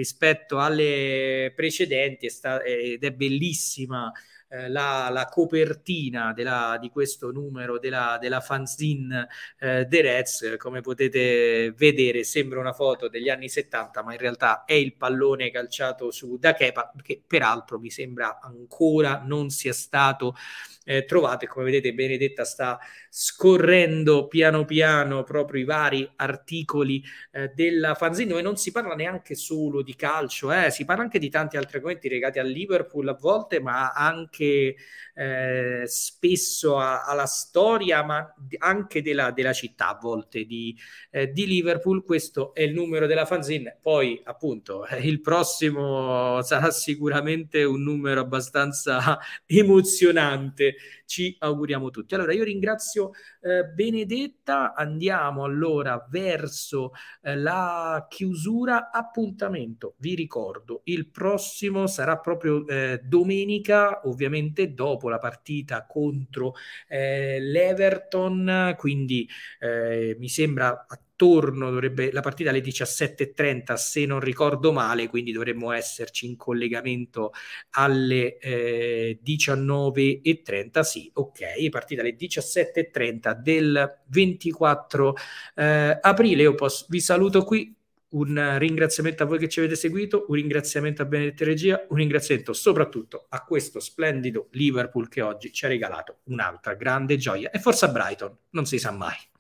rispetto alle precedenti sta- ed è bellissima eh, la, la, copertina della, di questo numero della, della fanzine eh, The Reds, come potete vedere sembra una foto degli anni 70, ma in realtà è il pallone calciato su da Kepa, che peraltro mi sembra ancora non sia stato eh, trovato e come vedete Benedetta sta scorrendo piano piano proprio i vari articoli eh, della fanzine dove non si parla neanche solo di calcio, eh, si parla anche di tanti altri argomenti legati al Liverpool a volte, ma anche eh, spesso a, alla storia, ma anche della, della, città a volte di, eh, di, Liverpool. Questo è il numero della fanzine. Poi, appunto, eh, il prossimo sarà sicuramente un numero abbastanza emozionante. Ci auguriamo tutti. Allora, io ringrazio eh, Benedetta. Andiamo allora verso la chiusura. Appuntamento, vi ricordo, il prossimo sarà proprio domenica, ovviamente dopo la partita contro eh, l'Everton, quindi eh, mi sembra attorno, dovrebbe, la partita alle 17.30 se non ricordo male, quindi dovremmo esserci in collegamento alle eh, 19.30, sì, ok, partita alle 17.30 del 24 eh, aprile, io posso, vi saluto qui, un ringraziamento a voi che ci avete seguito, un ringraziamento a Benedetta Regia, un ringraziamento soprattutto a questo splendido Liverpool che oggi ci ha regalato un'altra grande gioia e forse a Brighton, non si sa mai.